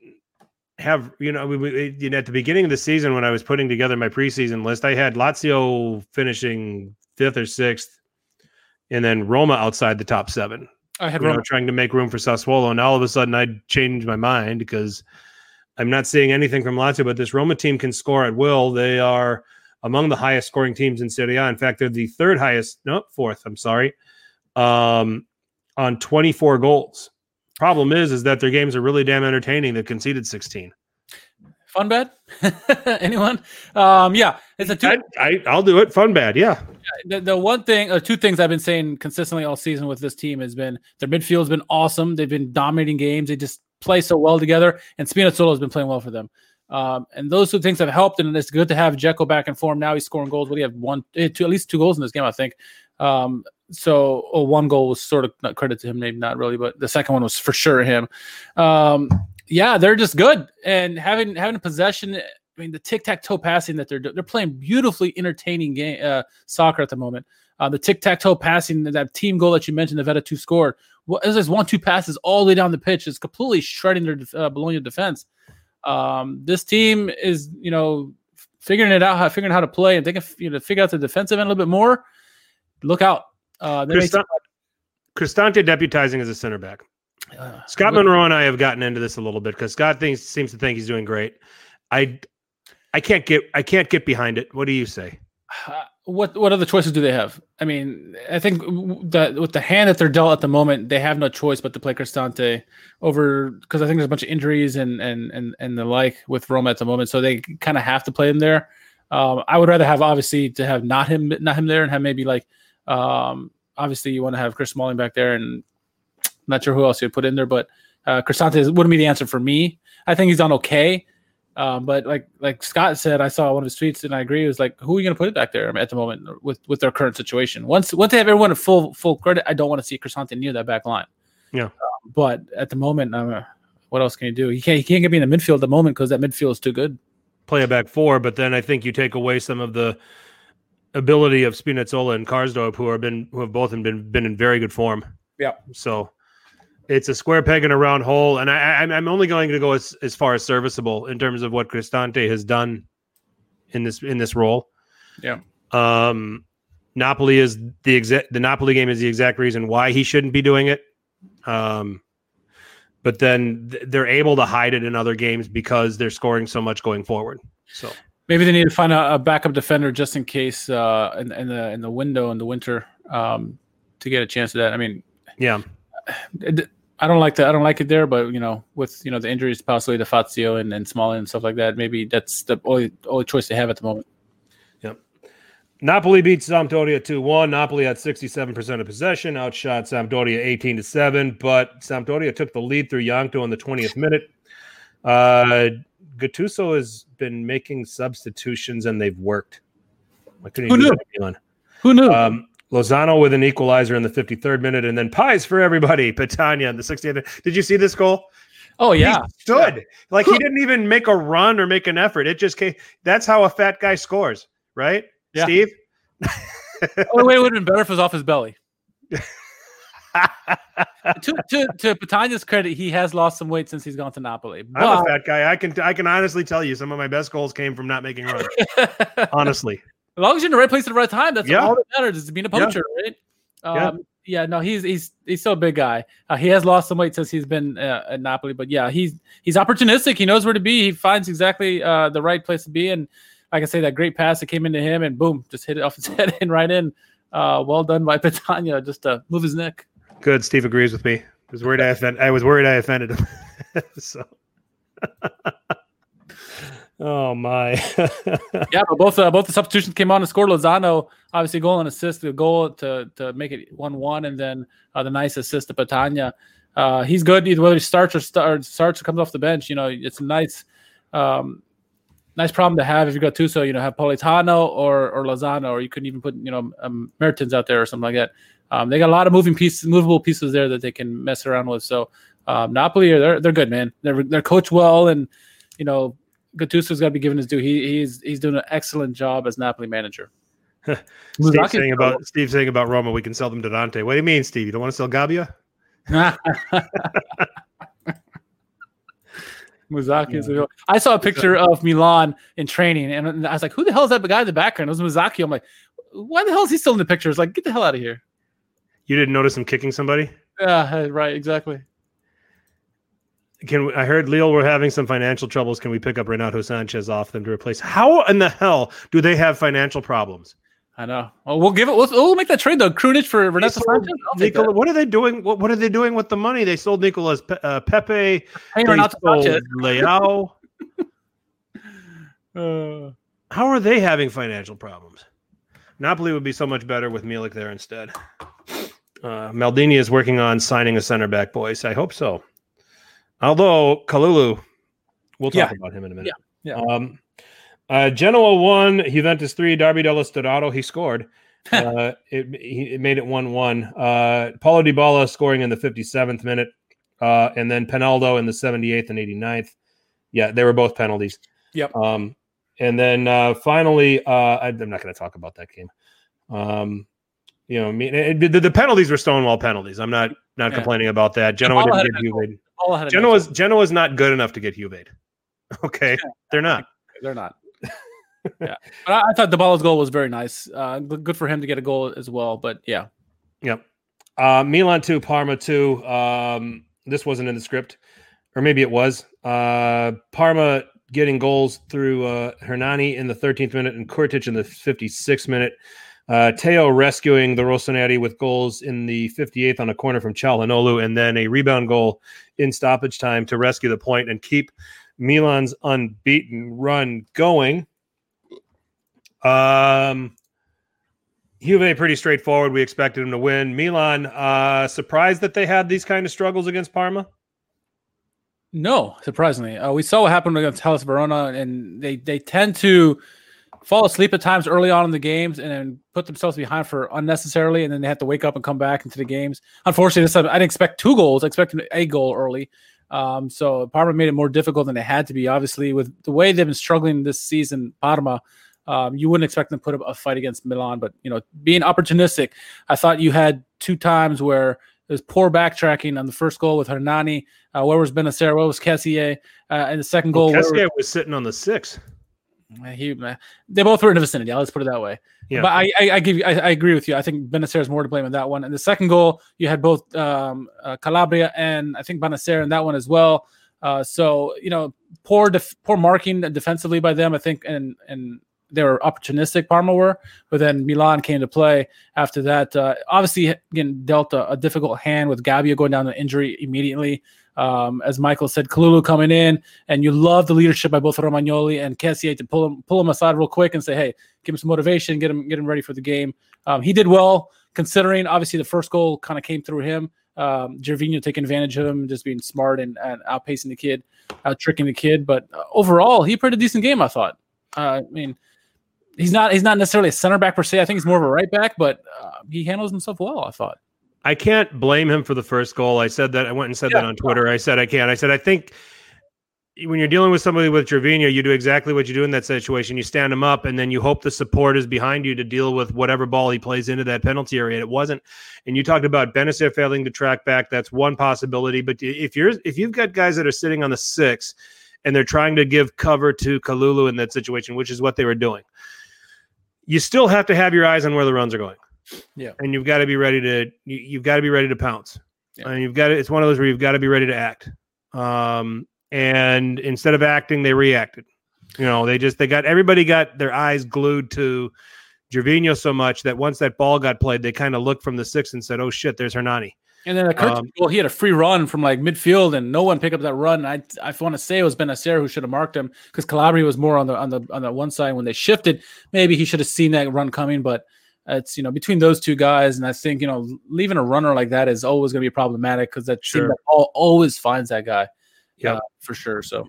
Speaker 1: have, you know, we, we, you know, at the beginning of the season when I was putting together my preseason list, I had Lazio finishing fifth or sixth, and then Roma outside the top seven.
Speaker 2: I had
Speaker 1: You know, trying to make room for Sassuolo, and all of a sudden I changed my mind because I'm not seeing anything from Lazio, but this Roma team can score at will. They are among the highest scoring teams in Serie A. In fact, they're the third highest, no, fourth. I'm sorry, um, on 24 goals. Problem is, is that their games are really damn entertaining. They conceded 16.
Speaker 2: Fun bad? Anyone? Um, yeah, it's a two.
Speaker 1: I, I, I'll do it. Fun bad, yeah.
Speaker 2: the, the one thing or two things I've been saying consistently all season with this team has been their midfield has been awesome. They've been dominating games. They just play so well together, and Spinazzola has been playing well for them. Um, and those two things have helped, and it's good to have Dzeko back in form. Now he's scoring goals. What do you have? One, two, at least two goals in this game, I think. Um, so oh, one goal was sort of not credit to him, maybe not really, but the second one was for sure him. Um, yeah, they're just good, and having having possession. I mean, the tic tac toe passing that they're they're playing beautifully entertaining game uh, soccer at the moment. Uh, the tic tac toe passing, that team goal that you mentioned, the Veretout scored. Is this one two passes all the way down the pitch? It's completely shredding their uh, Bologna defense. Um, this team is, you know, figuring it out, how figuring out how to play, and they can, you know, figure out the defensive end a little bit more. Look out. Uh,
Speaker 1: Cristante, Cristante deputizing as a center back. Uh, Scott Monroe and I have gotten into this a little bit because Scott thinks seems to think he's doing great. I I can't get I can't get behind it. What do you say?
Speaker 2: Uh, what what other choices do they have? I mean, I think that with the hand that they're dealt at the moment, they have no choice but to play Cristante over because I think there's a bunch of injuries and and and and the like with Roma at the moment, so they kind of have to play him there. Um, I would rather have obviously to have not him not him there and have maybe like um, obviously you want to have Chris Smalling back there and not sure who else you'd put in there, but uh, Cristante wouldn't be the answer for me. I think he's done okay. Um, but like like Scott said, I saw one of his tweets and I agree. It was like, who are you going to put it back there at the moment with with their current situation? Once once they have everyone at full full credit, I don't want to see Cristante near that back line.
Speaker 1: Yeah.
Speaker 2: Um, but at the moment, uh, what else can you do? He can't he can't get me in the midfield at the moment because that midfield is too good.
Speaker 1: Play a back four, but then I think you take away some of the ability of Spinazzola and Karsdorp, who have been who have both been been in very good form.
Speaker 2: Yeah.
Speaker 1: So it's a square peg in a round hole, and I, am only going to go as, as far as serviceable in terms of what Cristante has done in this in this role.
Speaker 2: Yeah.
Speaker 1: Um, Napoli is the exact the Napoli game is the exact reason why he shouldn't be doing it. Um, but then th- they're able to hide it in other games because they're scoring so much going forward. So
Speaker 2: maybe they need to find a, a backup defender just in case uh, in, in, the in the window in the winter um, to get a chance at that. I mean,
Speaker 1: yeah.
Speaker 2: It, I don't like that. I don't like it there, but you know, with you know the injuries possibly to Fazio and, and Smalling and stuff like that, maybe that's the only only choice they have at the moment.
Speaker 1: Yep. Napoli beats Sampdoria 2-1. Napoli had 67% of possession, outshot Sampdoria 18 to 7, but Sampdoria took the lead through Jankto in the 20th minute. Uh Gattuso has been making substitutions and they've worked.
Speaker 2: Who knew? Who knew?
Speaker 1: Um, Lozano with an equalizer in the 53rd minute, and then pies for everybody. Petagna in the 60th. Did you see this goal?
Speaker 2: Oh yeah,
Speaker 1: he stood yeah. like he didn't even make a run or make an effort. It just came. That's how a fat guy scores, right? Yeah. Steve.
Speaker 2: oh wait, it would have been better if it was off his belly. to, to to Petagna's credit, he has lost some weight since he's gone to Napoli.
Speaker 1: But... I'm a fat guy. I can I can honestly tell you some of my best goals came from not making runs. honestly.
Speaker 2: As long as you're in the right place at the right time, that's yeah. all that matters is being a poacher, yeah. right? Um, yeah. yeah, no, he's he's he's still a big guy. Uh, he has lost some weight since he's been uh, at Napoli, but yeah, he's he's opportunistic. He knows where to be. He finds exactly uh, the right place to be, and like I say, that great pass that came into him, and boom, just hit it off his head and right in. Uh, well done by Petagna, just to move his neck.
Speaker 1: Good. Steve agrees with me. I was worried I offended. I was worried I offended him. so. Oh my!
Speaker 2: yeah, but both uh, both the substitutions came on and scored. Lozano obviously goal and assist, the goal to to make it one one, and then uh, the nice assist to Petagna. Uh, he's good either whether he starts or start, starts or comes off the bench. You know, it's a nice um, nice problem to have if you got two. So you know, have Politano or or Lozano, or you couldn't even put you know um, Mertens out there or something like that. Um, they got a lot of moving pieces, movable pieces there that they can mess around with. So um, Napoli, they're they're good, man. They're they're coached well, and you know Gattuso's got to be given his due. He, he's he's doing an excellent job as Napoli manager.
Speaker 1: Steve saying about Steve saying about Roma, we can sell them to Dante. What do you mean, Steve? You don't want to sell Gabbia?
Speaker 2: Musacchio. Yeah. I saw a picture of Milan in training, and I was like, "Who the hell is that guy in the background?" It was Musacchio. I'm like, "Why the hell is he still in the picture?" It's like, "Get the hell out of here!"
Speaker 1: You didn't notice him kicking somebody?
Speaker 2: Yeah, right. Exactly.
Speaker 1: Can we, I heard Lille were having some financial troubles? Can we pick up Renato Sanches off them to replace? How in the hell do they have financial problems?
Speaker 2: I know. Well, we'll give it. We'll, we'll make that trade though. Krunic for Renato Sanches.
Speaker 1: Nicola, what are they doing? What, what are they doing with the money? They sold Nicolas Pe- uh, Pepe.
Speaker 2: Hey, Renato Sanches.
Speaker 1: Leao. uh, How are they having financial problems? Napoli would be so much better with Milik there instead. Uh, Maldini is working on signing a center back, boys. I hope so. Although Kalulu, we'll talk
Speaker 2: Yeah.
Speaker 1: about him in a minute.
Speaker 2: Yeah, yeah.
Speaker 1: Um, uh, Genoa won, Juventus three, Derby dello Stato. He scored. uh, it, he, it made it one one. Uh, Paulo Dybala scoring in the fifty seventh minute, uh, and then Penaldo in the seventy eighth and 89th. Yeah, they were both penalties.
Speaker 2: Yep.
Speaker 1: Um, and then uh, finally, uh, I, I'm not going to talk about that game. Um, you know, I mean, it, the, the penalties were Stonewall penalties. I'm not not
Speaker 2: Yeah.
Speaker 1: complaining about that. Genoa didn't get
Speaker 2: good
Speaker 1: Juve.
Speaker 2: All had a
Speaker 1: Genoa's Genoa's not good enough to get Juve. Okay, they're not.
Speaker 2: They're not. yeah, but I, I thought Dybala's goal was very nice. Uh, good good for him to get a goal as well. But yeah,
Speaker 1: Yep. Uh, Milan two, Parma two. Um, this wasn't in the script, or maybe it was. Uh, Parma getting goals through uh, Hernani in the 13th minute and Kurtic in the 56th minute. Uh, Teo rescuing the Rossoneri with goals in the 58th on a corner from Çalhanoğlu, and then a rebound goal in stoppage time to rescue the point and keep Milan's unbeaten run going. Um, Juve pretty straightforward. We expected them to win. Milan uh, surprised that they had these kind of struggles against Parma.
Speaker 2: no, surprisingly, uh, we saw what happened against Hellas Verona, and they they tend to fall asleep at times early on in the games and then put themselves behind for unnecessarily, and then they have to wake up and come back into the games. Unfortunately, this time I didn't expect two goals. I expected a goal early. Um, so Parma made it more difficult than it had to be. Obviously, with the way they've been struggling this season, Parma, um, you wouldn't expect them to put up a fight against Milan. But you know, being opportunistic, I thought you had two times where there's poor backtracking on the first goal with Hernani. Uh, where was Bennacer? Where was Kessie? Uh, and the second goal, where
Speaker 1: Kessie was sitting on the six.
Speaker 2: He, they both were in the vicinity. Let's put it that way.
Speaker 1: Yeah.
Speaker 2: But I, I, I give you, I, I agree with you. I think Bennacer is more to blame in that one. And the second goal, you had both um, uh, Calabria and I think Bennacer in that one as well. Uh, so you know, poor def- poor marking defensively by them. I think, and and they were opportunistic. Parma were, but then Milan came to play after that. Uh, obviously, again, dealt a, a difficult hand with Gabbia going down to injury immediately. Um, as Michael said, Kalulu coming in, and you love the leadership by both Romagnoli and Kessie to pull him pull him aside real quick and say, "Hey, give him some motivation, get him get him ready for the game." Um, he did well considering. Obviously, the first goal kind of came through him. Um, Gervinho taking advantage of him, just being smart and, and outpacing the kid, out tricking the kid. But uh, overall, he played a decent game. I thought. Uh, I mean, he's not he's not necessarily a center back per se. I think he's more of a right back, but uh, he handles himself well. I thought.
Speaker 1: I can't blame him for the first goal. I said that. I went and said that on Twitter. I said I can't. I said I think when you're dealing with somebody with Gervinho, you do exactly what you do in that situation. You stand him up, and then you hope the support is behind you to deal with whatever ball he plays into that penalty area. And it wasn't. And you talked about Bennacer failing to track back. That's one possibility. But if you're if you've got guys that are sitting on the six and they're trying to give cover to Kalulu in that situation, which is what they were doing, you still have to have your eyes on where the runs are going.
Speaker 2: Yeah.
Speaker 1: and you've got to be ready to you, you've got to be ready to pounce.
Speaker 2: Yeah.
Speaker 1: And you've got to, it's one of those where you've got to be ready to act. Um, and instead of acting, they reacted. You know, they just they got everybody got their eyes glued to Gervinho so much that once that ball got played, they kind of looked from the six and said, "Oh shit, there's Hernani."
Speaker 2: And then the Kurtz
Speaker 1: Um,
Speaker 2: goal, he had a free run from like midfield, and no one picked up that run. I I want to say it was Bennacer who should have marked him because Calabria was more on the on the on the one side when they shifted. Maybe he should have seen that run coming, but it's you know between those two guys, and I think you know leaving a runner like that is always going to be problematic because that team
Speaker 1: Sure.
Speaker 2: that always finds that guy.
Speaker 1: yeah,
Speaker 2: uh, for sure. So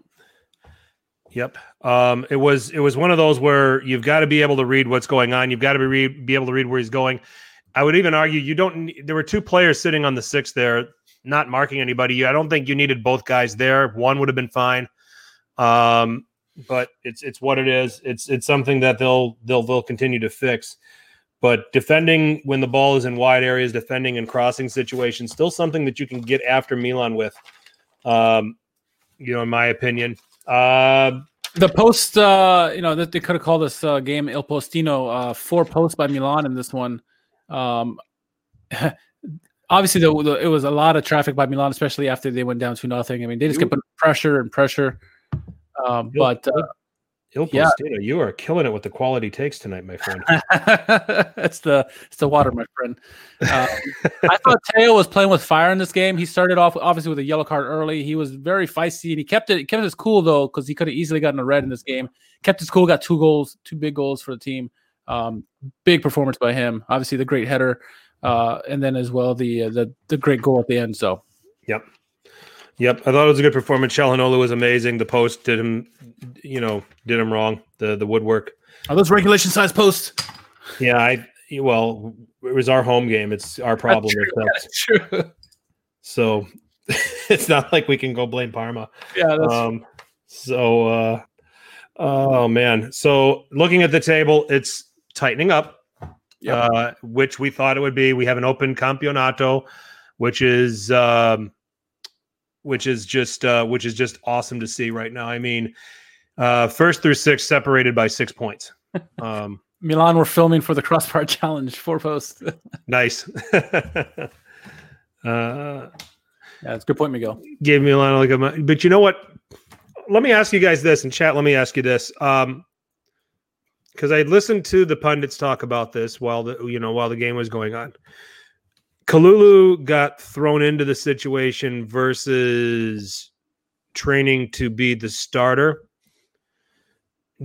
Speaker 1: Yep. Um, it was it was one of those where you've got to be able to read what's going on. You've got to be read, be able to read where he's going. I would even argue you don't. There were two players sitting on the six there, not marking anybody. I don't think you needed both guys there. One would have been fine. Um, but it's it's what it is. It's it's something that they'll they'll they'll continue to fix. But defending when the ball is in wide areas, defending in crossing situations, still something that you can get after Milan with. Um, you know, in my opinion. Uh,
Speaker 2: the post, uh, you know, that they could have called this uh, game Il Postino. Uh, four posts by Milan in this one. Um, obviously, the, the, it was a lot of traffic by Milan, especially after they went down to nothing. I mean, they just kept putting pressure and pressure. Um, but uh, Yeah.
Speaker 1: Postino, you are killing it with the quality takes tonight, my friend.
Speaker 2: it's the it's the water, my friend. Um, I thought Teo was playing with fire in this game. He started off obviously with a yellow card early. He was very feisty, and he kept it kept his cool though because he could have easily gotten a red in this game. Kept his cool, got two goals, two big goals for the team. Um, big performance by him. Obviously, the great header, uh, and then as well the uh, the the great goal at the end. So,
Speaker 1: yep, yep. I thought it was a good performance. Çalhanoğlu was amazing. The post did him, you know, did him wrong. The the woodwork.
Speaker 2: Are those regulation size posts?
Speaker 1: Yeah, I well, it was our home game. It's our problem.
Speaker 2: That's true. That's true.
Speaker 1: So it's not like we can go blame Parma.
Speaker 2: Yeah. That's
Speaker 1: Um, so, uh, oh man. So looking at the table, it's tightening up,
Speaker 2: Yep.
Speaker 1: uh, which we thought it would be. We have an open campeonato, which is, um, which is just, uh, which is just awesome to see right now. I mean, uh, first through six separated by six points. Um,
Speaker 2: Milan, we're filming for the crossbar challenge four posts. yeah,
Speaker 1: nice. uh, yeah,
Speaker 2: that's a good point, Miguel.
Speaker 1: gave me a lot of like a but you know what let me ask you guys this in chat let me ask you this um because i listened to the pundits talk about this while the you know while the game was going on kalulu got thrown into the situation versus training to be the starter.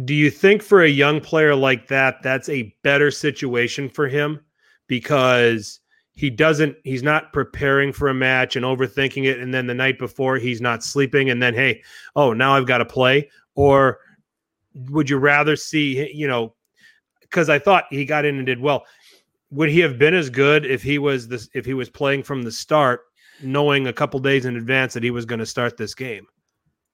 Speaker 1: Do you think for a young player like that that's a better situation for him? Because he doesn't he's not preparing for a match and overthinking it and then the night before he's not sleeping and then hey oh now i've got to play? Or would you rather see you know because i thought he got in and did well would he have been as good if he was this if he was playing from the start knowing a couple days in advance that he was going to start this game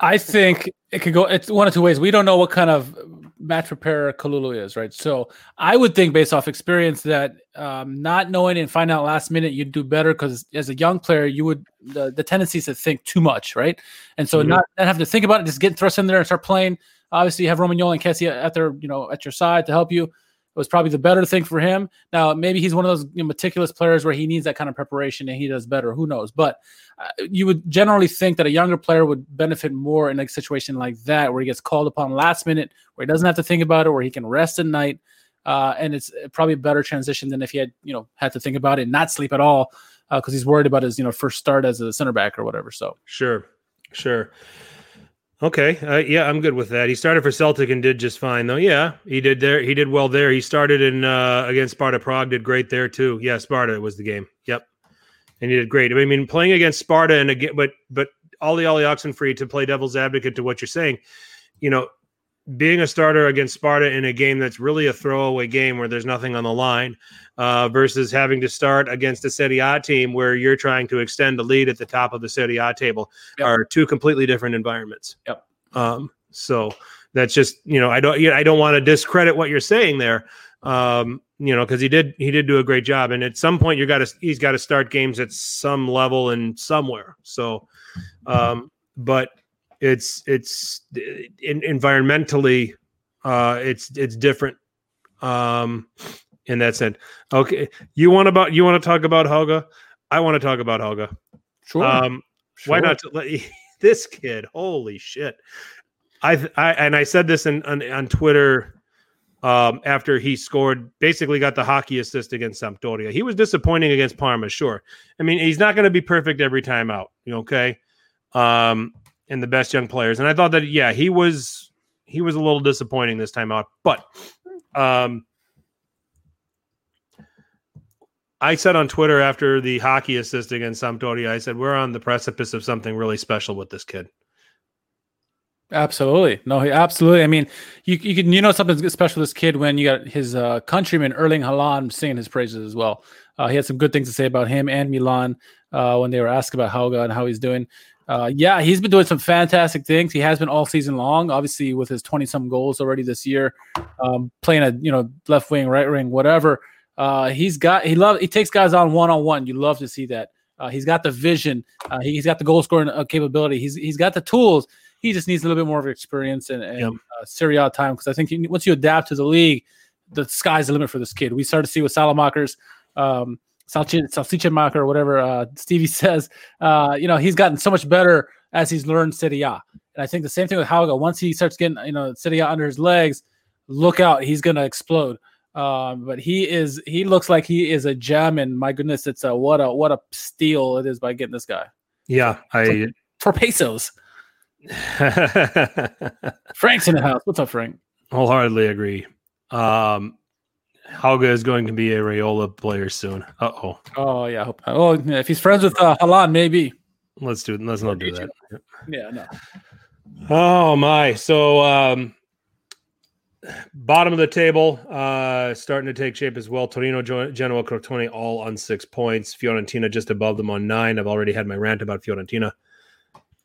Speaker 2: I think it could go. It's one of two ways. We don't know what kind of match preparer Kalulu is, right? So I would think, based off experience, that um, not knowing and find out last minute, you'd do better because as a young player, you would the, the tendency is to think too much, right? And so
Speaker 1: Mhm.
Speaker 2: not, not have to think about it, just get thrust in there and start playing. Obviously, you have Romagnoli and Kessie at their, you know, at your side to help you. Was probably the better thing for him. Now, maybe he's one of those you know, meticulous players where he needs that kind of preparation and he does better. Who knows? But uh, you would generally think that a younger player would benefit more in a situation like that, where he gets called upon last minute, where he doesn't have to think about it, where he can rest at night, uh, and it's probably a better transition than if he had, you know, had to think about it and not sleep at all because he's worried about his, you know, first start as a center back or whatever. So
Speaker 1: Sure, sure. Okay, uh, yeah, I'm good with that. He started for Celtic and did just fine, though. Yeah, he did there. He did well there. He started in uh, against Sparta Prague, did great there too. Yeah, Sparta was the game. Yep, and he did great. I mean, playing against Sparta and again, but but Ollie Ollie Oxenfree to play devil's advocate to what you're saying, you know, being a starter against Sparta in a game that's really a throwaway game where there's nothing on the line, uh, versus having to start against a Serie A team where you're trying to extend the lead at the top of the Serie A table
Speaker 2: Yep.
Speaker 1: are two completely different environments.
Speaker 2: Yep.
Speaker 1: Um, so that's just you know I don't yeah, I don't want to discredit what you're saying there. Um, you know because he did he did do a great job and at some point you got to he's got to start games at some level and somewhere. So, um, but it's it's in, environmentally uh it's it's different um in that sense. Okay you want about you want to talk about Helga? I want to talk about Helga.
Speaker 2: Sure,
Speaker 1: um why not? To let this kid holy shit. I, I and I said this in, on, on Twitter um, after he scored, basically got the hockey assist against Sampdoria. He was disappointing against Parma, sure. I mean, he's not going to be perfect every time out, okay? Um, and the best young players, and I thought that yeah, he was he was a little disappointing this time out, but um, I said on Twitter after the hockey assist against Sampdoria, I said we're on the precipice of something really special with this kid.
Speaker 2: Absolutely. No, absolutely. I mean, you you can you know something special this kid when you got his uh, countryman Erling Haaland singing his praises as well. Uh, he had some good things to say about him and Milan uh, when they were asked about Hauge and how he's doing. Uh, yeah, he's been doing some fantastic things. He has been all season long. Obviously, with his twenty some goals already this year, um, playing a you know left wing, right wing, whatever. Uh, he's got he love he takes guys on one on one. You love to see that. Uh, he's got the vision. Uh, he, has got the goal scoring uh, capability. He's he's got the tools. He just needs a little bit more of experience and, and
Speaker 1: Yep.
Speaker 2: uh, Serie A time because I think you, once you adapt to the league, the sky's the limit for this kid. We started to see with Saelemaekers, um, Salchi- Salsichemacher, or whatever uh, Stevie says. Uh, you know, he's gotten so much better as he's learned Serie A. And I think the same thing with Hauge. Once he starts getting you know Serie A under his legs, look out, he's gonna explode. Um, but he is he looks like he is a gem, and my goodness, it's a what a what a steal it is by getting this guy
Speaker 1: Yeah, I
Speaker 2: for pesos. Frank's in the house. What's up, Frank?
Speaker 1: wholeheartedly agree. Um, Hauge is going to be a Raiola player soon. Uh oh.
Speaker 2: Oh yeah. I hope, oh, yeah, if he's friends with uh, Haaland, maybe.
Speaker 1: Let's do. It. Let's not do that.
Speaker 2: Yeah. No.
Speaker 1: Oh my! So um, bottom of the table, uh, starting to take shape as well. Torino, Genoa, Crotone, all on six points. Fiorentina just above them on nine. I've already had my rant about Fiorentina.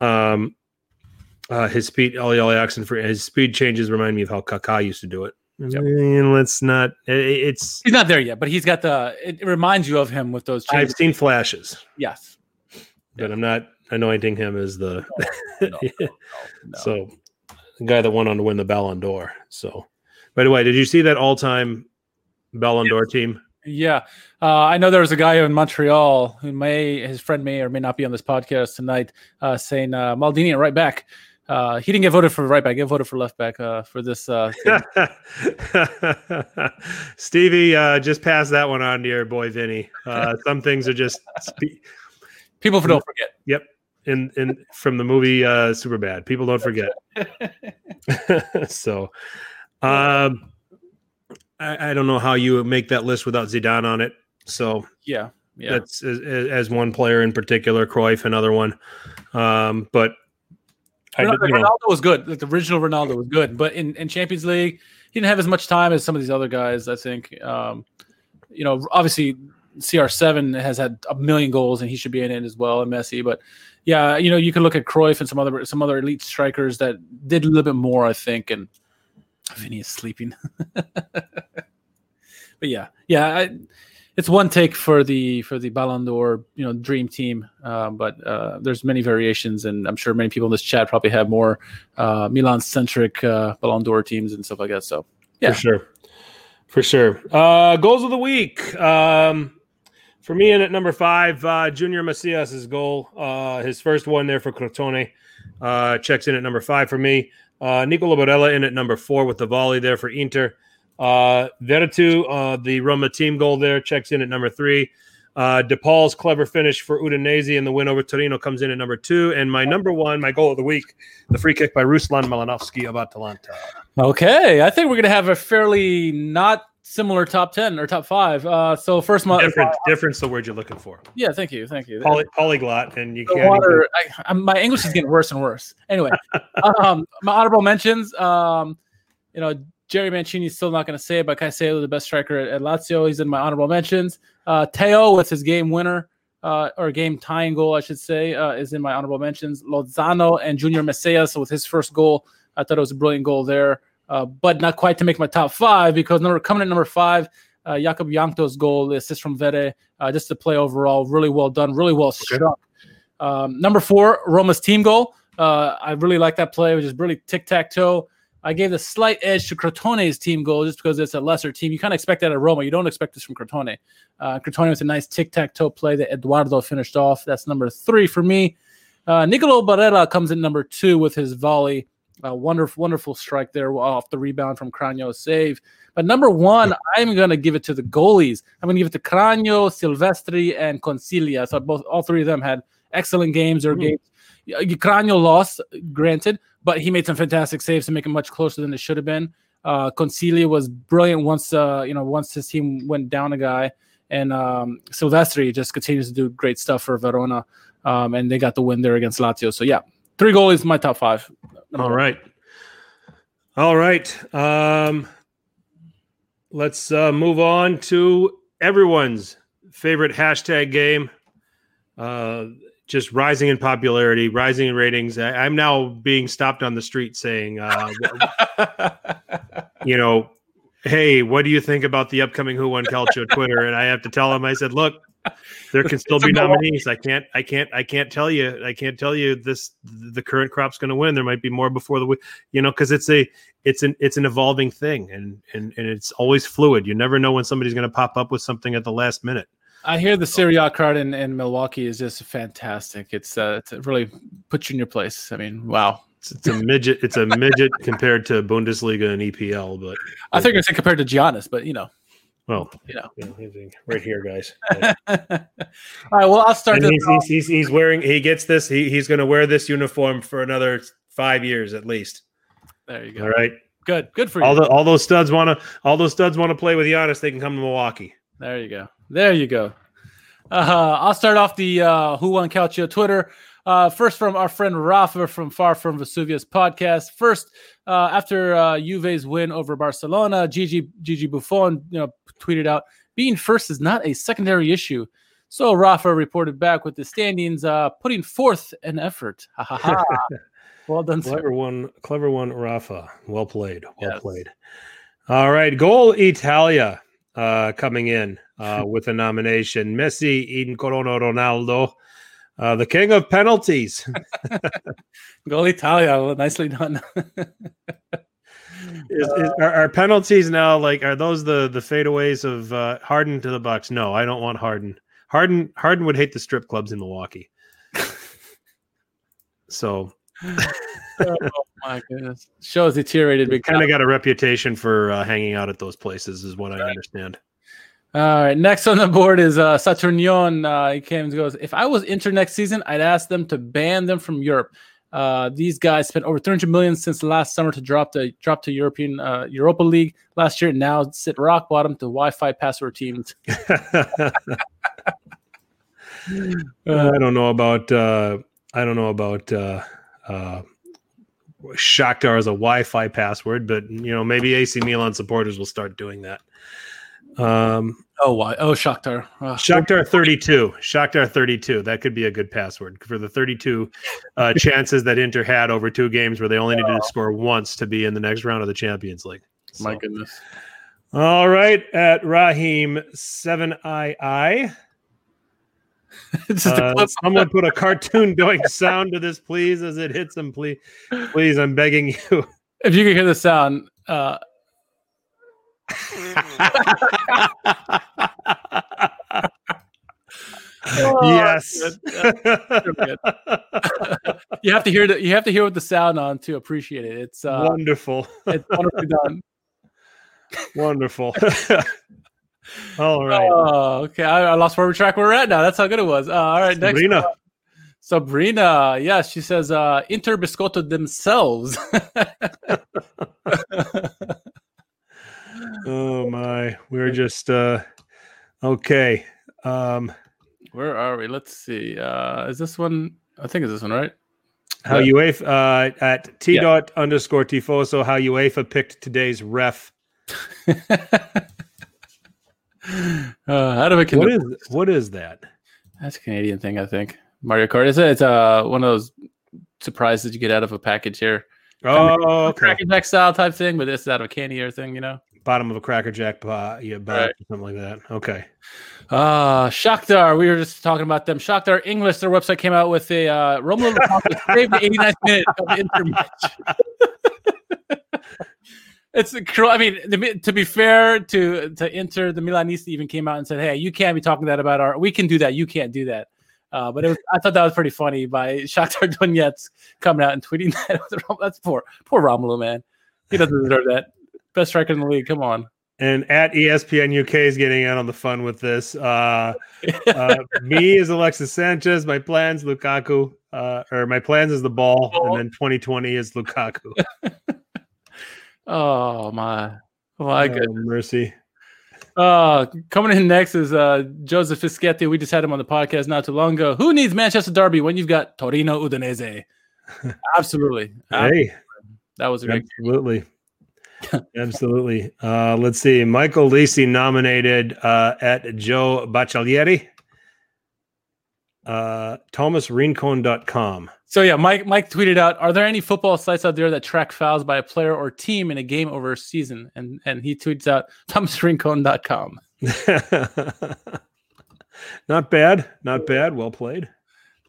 Speaker 1: Um, uh, his speed, Jackson for his speed changes remind me of how Kaká used to do it. And let's not. it- it's.
Speaker 2: He's not there yet, but he's got the. It, reminds you of him with those
Speaker 1: I've seen flashes,
Speaker 2: yes.
Speaker 1: but I'm not anointing him as the.
Speaker 2: No, no, no.
Speaker 1: So, the guy that went on to win the Ballon d'Or. So, by the way, did you see that all-time Ballon d'Or team?
Speaker 2: Yeah, uh, I know there was a guy in Montreal who may his friend may or may not be on this podcast tonight, uh, saying uh, Maldini right back. Uh, he didn't get voted for right back. He voted for left back uh, for this. Uh.
Speaker 1: Stevie, uh, just pass that one on to your boy Vinny. Uh, some things are just spe-
Speaker 2: People don't forget.
Speaker 1: yep. In in from the movie uh, Super Bad. People don't forget. so, um, I, I don't know how you would make that list without Zidane on it. So
Speaker 2: Yeah, yeah.
Speaker 1: that's as, as one player in particular, Cruyff another one. Um, but I,
Speaker 2: Ronaldo,
Speaker 1: you know,
Speaker 2: Ronaldo was good. Like the original Ronaldo was good, but in, in Champions League, he didn't have as much time as some of these other guys. I think. Um, you know, obviously CR7 has had a million goals, and he should be in it as well, and Messi. But yeah, you know, you can look at Cruyff and some other some other elite strikers that did a little bit more. I think, and Vinny is sleeping. but yeah, yeah. I, it's one take for the for the Ballon d'Or, you know, dream team. Uh, but uh, there's many variations, and I'm sure many people in this chat probably have more uh, Milan centric uh, Ballon d'Or teams and stuff like that. So Yeah.
Speaker 1: For sure. For sure. Uh, goals of the week. Um, for me, in at number five, uh, Junior Messias' goal, uh, his first one there for Crotone, uh, checks in at number five for me. Uh, Nicola Barella in at number four with the volley there for Inter. Uh, Veretout, uh, the Roma team goal there, checks in at number three. Uh, DePaul's clever finish for Udinese and the win over Torino comes in at number two. And my number one, my goal of the week, the free kick by Ruslan Malinovskyi of Atalanta.
Speaker 2: okay, I think we're gonna have a fairly not similar top ten or top five. Uh, so first month,
Speaker 1: Different, difference the word you're looking for.
Speaker 2: yeah, thank you, thank you.
Speaker 1: Poly, polyglot, and you
Speaker 2: the
Speaker 1: can't.
Speaker 2: water. I, I'm, my English is getting worse and worse. Anyway, um, my honorable mentions. Um, you know, Jerry Mancini's still not going to say it, but Caicedo, the best striker at, at Lazio, he's in my honorable mentions. Uh, Teo with his game winner uh, or game tying goal, I should say, uh, is in my honorable mentions. Lozano and Junior Messias with his first goal. I thought it was a brilliant goal there, uh, but not quite to make my top five because number coming at number five. Uh, Jakub Jankto's goal, the assist from Vede, uh, just the play overall, really well done, really well struck. Um, number four, Roma's team goal. Uh, I really like that play, which is really tic tac toe. I gave the slight edge to Crotone's team goal just because it's a lesser team. You kind of expect that at Roma. You don't expect this from Crotone. Uh, Crotone was a nice tic tac toe play that Eduardo finished off. That's number three for me. Uh, Nicolo Barella comes in number two with his volley. Uh, wonderful, wonderful strike there off the rebound from Cragno's save. But number one, I'm going to give it to the goalies. I'm going to give it to Cranio, Silvestri, and Consigli. So both, all three of them had excellent games or
Speaker 1: Hmm.
Speaker 2: games. Yeah, lost, granted, but he made some fantastic saves to make it much closer than it should have been. Uh, Consigli was brilliant once, uh, you know, once his team went down a guy, and um, Silvestri just continues to do great stuff for Verona, um, and they got the win there against Lazio. So yeah, three goalies, my top five.
Speaker 1: All right. All right. Um, let's uh, move on to everyone's favorite hashtag game. Uh, just rising in popularity, rising in ratings. I, I'm now being stopped on the street saying, uh, you know, hey, what do you think about the upcoming Who Won Calcio Twitter? And I have to tell them, I said, look, there can still
Speaker 2: It's
Speaker 1: be nominees. I can't, I can't, I can't tell you, I can't tell you this. The current crop's going to win. There might be more before the, you know, because it's a, it's an, it's an evolving thing, and and and it's always fluid. You never know when somebody's going to pop up with something at the last minute.
Speaker 2: I hear the Serie A card in, in Milwaukee is just fantastic. It's uh, it really puts you in your place. I mean, wow.
Speaker 1: It's, it's a midget. It's a midget compared to Bundesliga and EPL, but
Speaker 2: I think it's compared to Giannis, but you know,
Speaker 1: well,
Speaker 2: you know.
Speaker 1: yeah, right here, guys.
Speaker 2: All right, well, I'll start this.
Speaker 1: he's, he's, he's, he's wearing he gets this he, he's going to wear this uniform for another five years at least
Speaker 2: There you go.
Speaker 1: all right
Speaker 2: Good. Good for you.
Speaker 1: All the all those studs want to all those studs want to play with Giannis. They can come to Milwaukee.
Speaker 2: There you go. There you go. Uh, I'll start off the uh, Who Won Calcio Twitter. Uh, first from our friend Rafa from Far From Vesuvius podcast. First, uh, after uh, Juve's win over Barcelona, Gigi Gigi Buffon you know, tweeted out, "Being first is not a secondary issue." So Rafa reported back with the standings, uh, putting forth an effort. Ha ha ha. well done, sir.
Speaker 1: Clever one, clever one, Rafa. Well played. Well
Speaker 2: Yes.
Speaker 1: played. All right, goal Italia uh, coming in uh, with a nomination. Messi, Eden Corona, Ronaldo, uh, the king of penalties.
Speaker 2: Goal Italia. Nicely done.
Speaker 1: Is, is, are, are penalties now like are those the the fadeaways of uh, Harden to the Bucks? No, I don't want Harden. Harden Harden would hate the strip clubs in Milwaukee. so
Speaker 2: oh my goodness. Show has deteriorated big
Speaker 1: kind of got a reputation for uh, hanging out at those places, is what I understand.
Speaker 2: All right, next on the board is uh, Saturnion. Uh, he came and goes. If I was Inter next season, I'd ask them to ban them from Europe. Uh, these guys spent over 300 million since last summer to drop the drop to European uh, Europa League last year. Now sit rock bottom to Wi-Fi password teams.
Speaker 1: I don't know about uh, I don't know about uh, uh, Shakhtar as a Wi-Fi password, but you know maybe AC Milan supporters will start doing that. Um,
Speaker 2: Oh, why? Oh, Shakhtar. Uh,
Speaker 1: Shakhtar 32. Shakhtar 32. That could be a good password for the 32 uh, chances that Inter had over two games where they only needed to score once to be in the next round of the Champions League.
Speaker 2: my goodness.
Speaker 1: All right, at Raheem 7II.
Speaker 2: It's just a
Speaker 1: Uh, someone put a cartoon doing sound to this, please, as it hits him. Please, please, I'm begging you.
Speaker 2: If you can hear the sound, uh,
Speaker 1: yes.
Speaker 2: you have to hear the, you have to hear with the sound on to appreciate it. It's uh,
Speaker 1: wonderful,
Speaker 2: it's wonderfully done.
Speaker 1: wonderful. All right,
Speaker 2: Oh, okay. I, I lost where we track where we're at now. That's how good it was. Uh, all right, next.
Speaker 1: Sabrina.
Speaker 2: Sabrina, yes, she says uh Inter Biscotto themselves.
Speaker 1: Oh my, we're just uh okay. Um,
Speaker 2: Where are we? Let's see. Uh is this one? I think it's this one, right?
Speaker 1: how
Speaker 2: Yeah.
Speaker 1: UEFA uh, at t
Speaker 2: Yeah.
Speaker 1: dot underscore tifoso how UEFA picked today's ref.
Speaker 2: uh, how do we
Speaker 1: What is what is that?
Speaker 2: That's a Canadian thing, I think. Mario Kart. It's, it's uh, one of those surprises you get out of a package here.
Speaker 1: Oh, okay.
Speaker 2: Cracker Jack style type thing, but this is out of a candy or thing, you know?
Speaker 1: Bottom of a Cracker Jack yeah,
Speaker 2: Right.
Speaker 1: something like that. Okay.
Speaker 2: Uh Shakhtar. We were just talking about them. Shakhtar English. Their website came out with a uh, Romelu Lukaku saved the 89th minute of the Inter match. it's I mean, to be- fair to to Inter, the Milanisti even came out and said, "Hey, you can't be talking that about our. We can do that. You can't do that." Uh, but it was, I thought that was pretty funny by Shakhtar Donetsk coming out and tweeting that. That's poor, poor Romelu, man. He doesn't deserve that. Best striker in the league. Come on.
Speaker 1: And at ESPN UK is getting in on the fun with this. Uh, uh, me is Alexis Sanchez. My plans Lukaku, uh, or my plans is the ball, and then 2020 is Lukaku.
Speaker 2: Oh my, my
Speaker 1: Oh,
Speaker 2: goodness.
Speaker 1: mercy.
Speaker 2: Uh, coming in next is uh, Joseph Fischetti. We just had him on the podcast not too long ago. Who needs Manchester Derby when you've got Torino Udinese? Absolutely.
Speaker 1: Hey,
Speaker 2: that was a great.
Speaker 1: absolutely. Absolutely. Uh, let's see. Michael Lisi nominated uh, at Joe Baccialieri. Uh, ThomasRincon.com.
Speaker 2: So yeah, Mike Mike tweeted out, "Are there any football sites out there that track fouls by a player or team in a game over a season?" And and he tweets out thomasrincon.com.
Speaker 1: not bad. Not bad. Well played.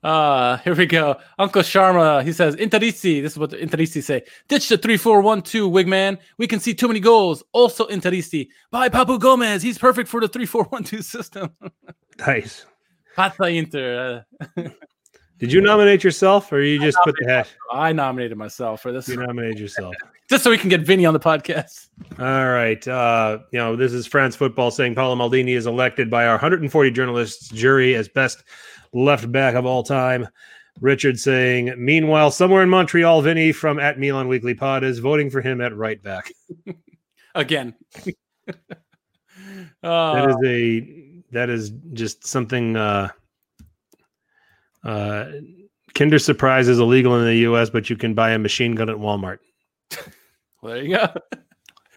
Speaker 2: Uh, here we go. Uncle Sharma, he says, Interisti, this is what the Interisti say. Ditch the 3-4-1-2, Wigman. We can see too many goals. Also Interisti. Buy Papu Gomez. He's perfect for the 3-4-1-2 system.
Speaker 1: Nice.
Speaker 2: Inter. Uh,
Speaker 1: Did you nominate yourself or you just put the hash?
Speaker 2: I nominated myself for this
Speaker 1: You nominated yourself.
Speaker 2: just so we can get Vinny on the podcast.
Speaker 1: All right. Uh, you know, this is France football saying Paolo Maldini is elected by our 140 journalists jury as best left back of all time. Richard saying, meanwhile, somewhere in Montreal, Vinny from at Milan Weekly Pod is voting for him at right back.
Speaker 2: Again.
Speaker 1: That
Speaker 2: uh,
Speaker 1: is a that is just something uh uh Kinder Surprise is illegal in the US, but you can buy a machine gun at Walmart.
Speaker 2: well, there you go.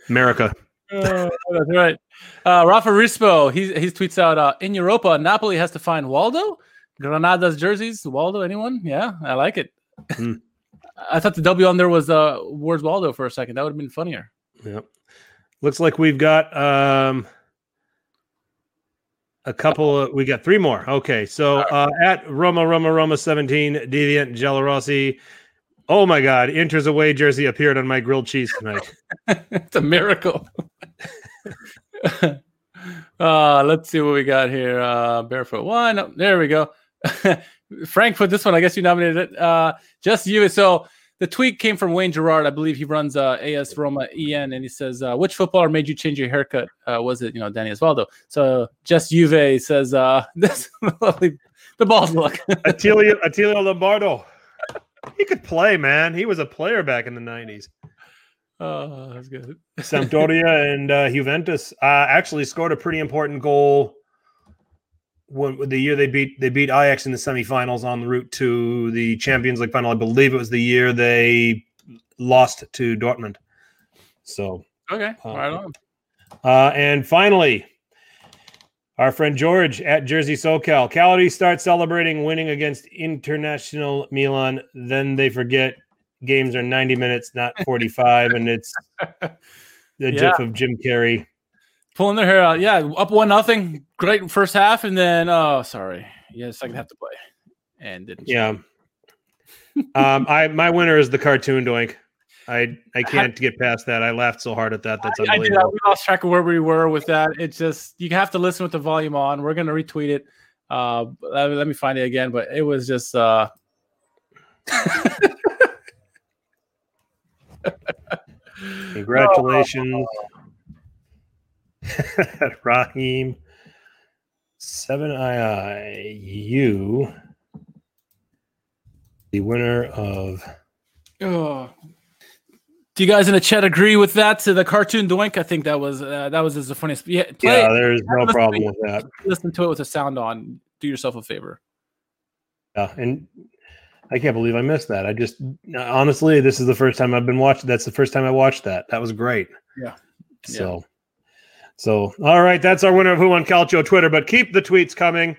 Speaker 1: America.
Speaker 2: Oh, that's right. Uh, Rafa Rispo, he he tweets out uh, in Europa, Napoli has to find Waldo. Granada's jerseys, Waldo. Anyone? Yeah, I like it.
Speaker 1: Hmm.
Speaker 2: I thought the W on there was uh, where's Waldo for a second. That would have been funnier.
Speaker 1: Yep. Looks like we've got um a couple of we got three more. Okay. So uh at Roma Roma Roma 17, Deviant Gelorossi. Oh my god, enters away jersey appeared on my grilled cheese tonight.
Speaker 2: it's a miracle. uh, let's see what we got here. Uh, barefoot one. Oh, there we go. Frank put this one. I guess you nominated it. Uh, just you. So the tweet came from Wayne Gerard. I believe he runs uh, AS Roma EN, and he says, uh, "Which footballer made you change your haircut? Uh, was it you know Dani Osvaldo?" So just Juve says, uh, "This the balls look."
Speaker 1: Attilio Attilio Lombardo. He could play, man. He was a player back in the 90s.
Speaker 2: oh, that's good.
Speaker 1: Sampdoria and uh, Juventus uh, actually scored a pretty important goal when the year they beat they beat Ajax in the semifinals on the route to the Champions League final. I believe it was the year they lost to Dortmund. So,
Speaker 2: Okay,
Speaker 1: Uh,
Speaker 2: right on.
Speaker 1: uh, and finally, our friend George at Jersey SoCal. Cality starts celebrating winning against International Milan. Then they forget games are 90 minutes, not 45. and it's the
Speaker 2: Yeah.
Speaker 1: gif of Jim Carrey.
Speaker 2: Pulling their hair out. Yeah, up one nothing. Great first half, and then oh, sorry, yeah, second half to play, and didn't.
Speaker 1: Yeah. um, I my winner is the cartoon doink. I I can't get past that. I laughed so hard at that. That's
Speaker 2: I did.
Speaker 1: unbelievable.
Speaker 2: We lost track of where we were with that. It's just you have to listen with the volume on. We're gonna retweet it. Uh, let, let me find it again, but it was just uh,
Speaker 1: Congratulations, Raheem. Seven I you, the winner of.
Speaker 2: oh. Do you guys in the chat agree with that? To the cartoon doink, I think that was uh, that was the funniest. Yeah, play
Speaker 1: Yeah, there's no problem with that.
Speaker 2: listen to it with the sound on. Do yourself a favor.
Speaker 1: Yeah, and I can't believe I missed that. I just honestly, this is the first time I've been watching. That's the first time I watched that. That was great.
Speaker 2: Yeah.
Speaker 1: So, so all right, that's our winner of Who on Calcio Twitter. But keep the tweets coming.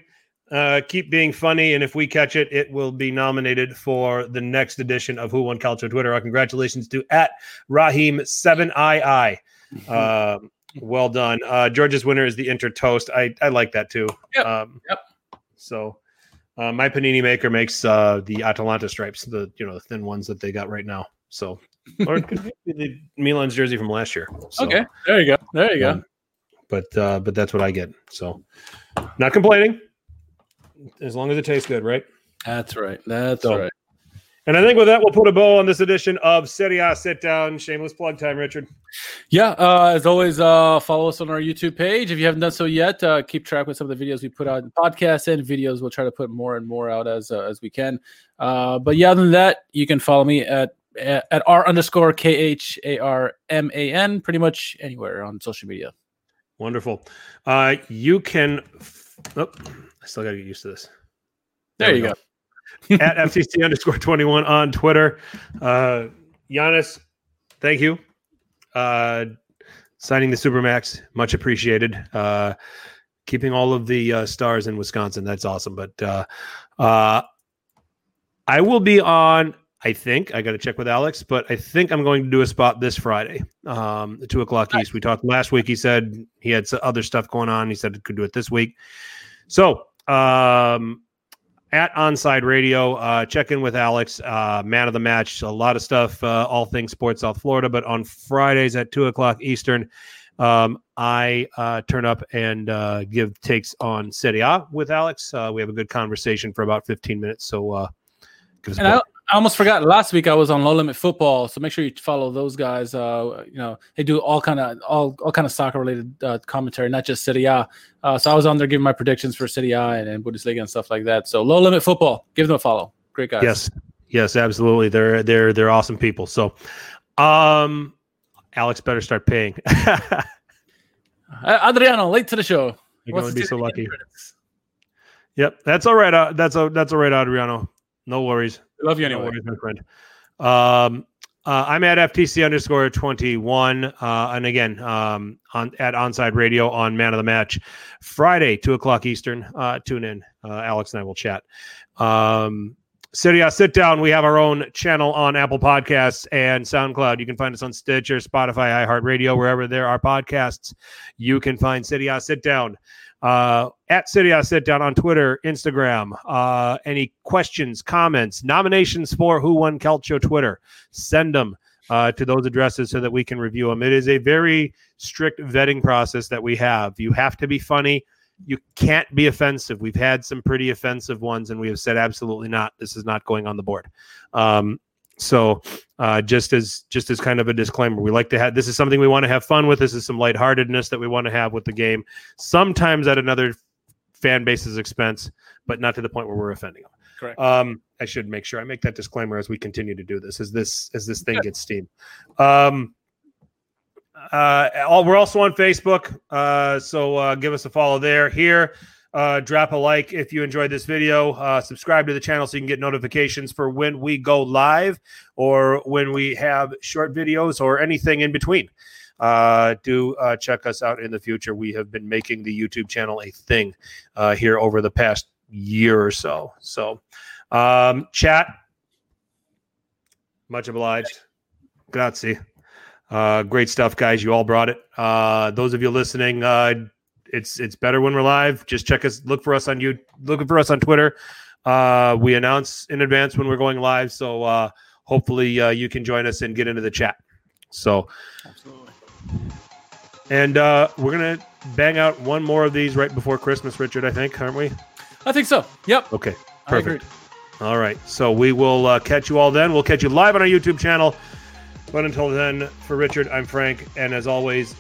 Speaker 1: Uh, keep being funny, and if we catch it, it will be nominated for the next edition of Who Won Calcio Twitter. Our congratulations to at Raheem Seven I I. Uh, well done. Uh, George's winner is the Inter Toast. I I like that too.
Speaker 2: Yep.
Speaker 1: Um,
Speaker 2: Yep.
Speaker 1: So, uh, my panini maker makes uh, the Atalanta stripes, the you know the thin ones that they got right now. So, or it could be the Milan's jersey from last year. So,
Speaker 2: okay, there you go. There you go.
Speaker 1: um, but uh, but that's what I get. So, not complaining, as long as it tastes good, right?
Speaker 2: That's right. That's
Speaker 1: So-
Speaker 2: right.
Speaker 1: And I think with that, we'll put a bow on this edition of Serie A Sit Down. Shameless plug time, Richard.
Speaker 2: Yeah, uh, as always, uh, follow us on our YouTube page. If you haven't done so yet, uh, keep track with some of the videos we put out, podcasts and videos. We'll try to put more and more out as uh, as we can. Uh, but yeah, other than that, you can follow me at at r underscore k h a r m a n pretty much anywhere on social media.
Speaker 1: Wonderful. Uh, you can. Oh, I still got to get used to this.
Speaker 2: There,
Speaker 1: we
Speaker 2: you go.
Speaker 1: at FTC underscore 21 on Twitter. Uh, Giannis, thank you. Uh, signing the Supermax, much appreciated. Uh, keeping all of the uh, stars in Wisconsin, that's awesome. But uh, uh, I will be on. I think I got to check with Alex, but I think I'm going to do a spot this Friday, um, two o'clock East. We talked last week. He said he had some other stuff going on. He said he could do it this week. So, um, at Onside Radio. Uh, check in with Alex, uh, man of the match. A lot of stuff, uh, all things sports South Florida. But on Fridays at two o'clock Eastern, um, I uh, turn up and uh, give takes on Serie A with Alex. Uh, we have a good conversation for about fifteen minutes. So, uh, give us a
Speaker 2: And I. I almost forgot last week I was on Low Limit Football, so make sure you follow those guys. Uh, you know, they do all kind of all all kind of soccer related uh, commentary, not just Serie A. Uh, so I was on there giving my predictions for Serie A and, and Bundesliga and stuff like that. So Low Limit Football, give them a follow. Great guys.
Speaker 1: Yes, yes, absolutely. They're they're they're awesome people. So, um, Alex better start paying.
Speaker 2: Uh, Adriano, late to the show.
Speaker 1: You're going to be so lucky. Yep, that's all right. Uh, that's a that's all right, Adriano. No worries.
Speaker 2: Love you anyway.
Speaker 1: my friend. Um, uh, I'm at FTC underscore 21. Uh, and again, um, on at Onside Radio on Man of the Match, Friday, 2 o'clock Eastern. Uh, tune in. Uh, Alex and I will chat. Um, City Sit Down. We have our own channel on Apple Podcasts and SoundCloud. You can find us on Stitcher, Spotify, iHeartRadio, wherever there are podcasts. You can find City uh, Sit Down uh, at Serie A Sit Down on Twitter, Instagram. Uh, any questions, comments, nominations for Who Won Calcio Twitter, send them uh, to those addresses so that we can review them. It is a very strict vetting process that we have. You have to be funny. You can't be offensive. We've had some pretty offensive ones, and we have said absolutely not. This is not going on the board. Um, so, uh, just as just as kind of a disclaimer, we like to have this is something we want to have fun with. This is some lightheartedness that we want to have with the game sometimes at another fan base's expense, but not to the point where we're offending them.
Speaker 2: Correct.
Speaker 1: Um, I should make sure I make that disclaimer as we continue to do this, as this as this thing gets steam. Um, uh, all, we're also on Facebook, uh, so uh, give us a follow there. Here, uh, drop a like if you enjoyed this video. Uh, subscribe to the channel so you can get notifications for when we go live or when we have short videos or anything in between uh, do uh, check us out in the future. We have been making the YouTube channel a thing uh, here over the past year or so. So, um, chat, much obliged. Grazie. Uh, great stuff, guys. You all brought it. Uh, those of you listening, uh, it's it's better when we're live. Just check us. Look for us on you. Looking for us on Twitter. Uh, we announce in advance when we're going live, so uh, hopefully uh, you can join us and get into the chat. So.
Speaker 2: Absolutely.
Speaker 1: And uh, we're gonna bang out one more of these right before Christmas, Richard. I think, aren't we?
Speaker 2: I think so. Yep.
Speaker 1: Okay, perfect. All right, so we will uh, catch you all then. We'll catch you live on our YouTube channel. But until then, for Richard, I'm Frank, and as always,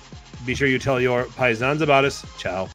Speaker 1: be sure you tell your paisans about us. Ciao.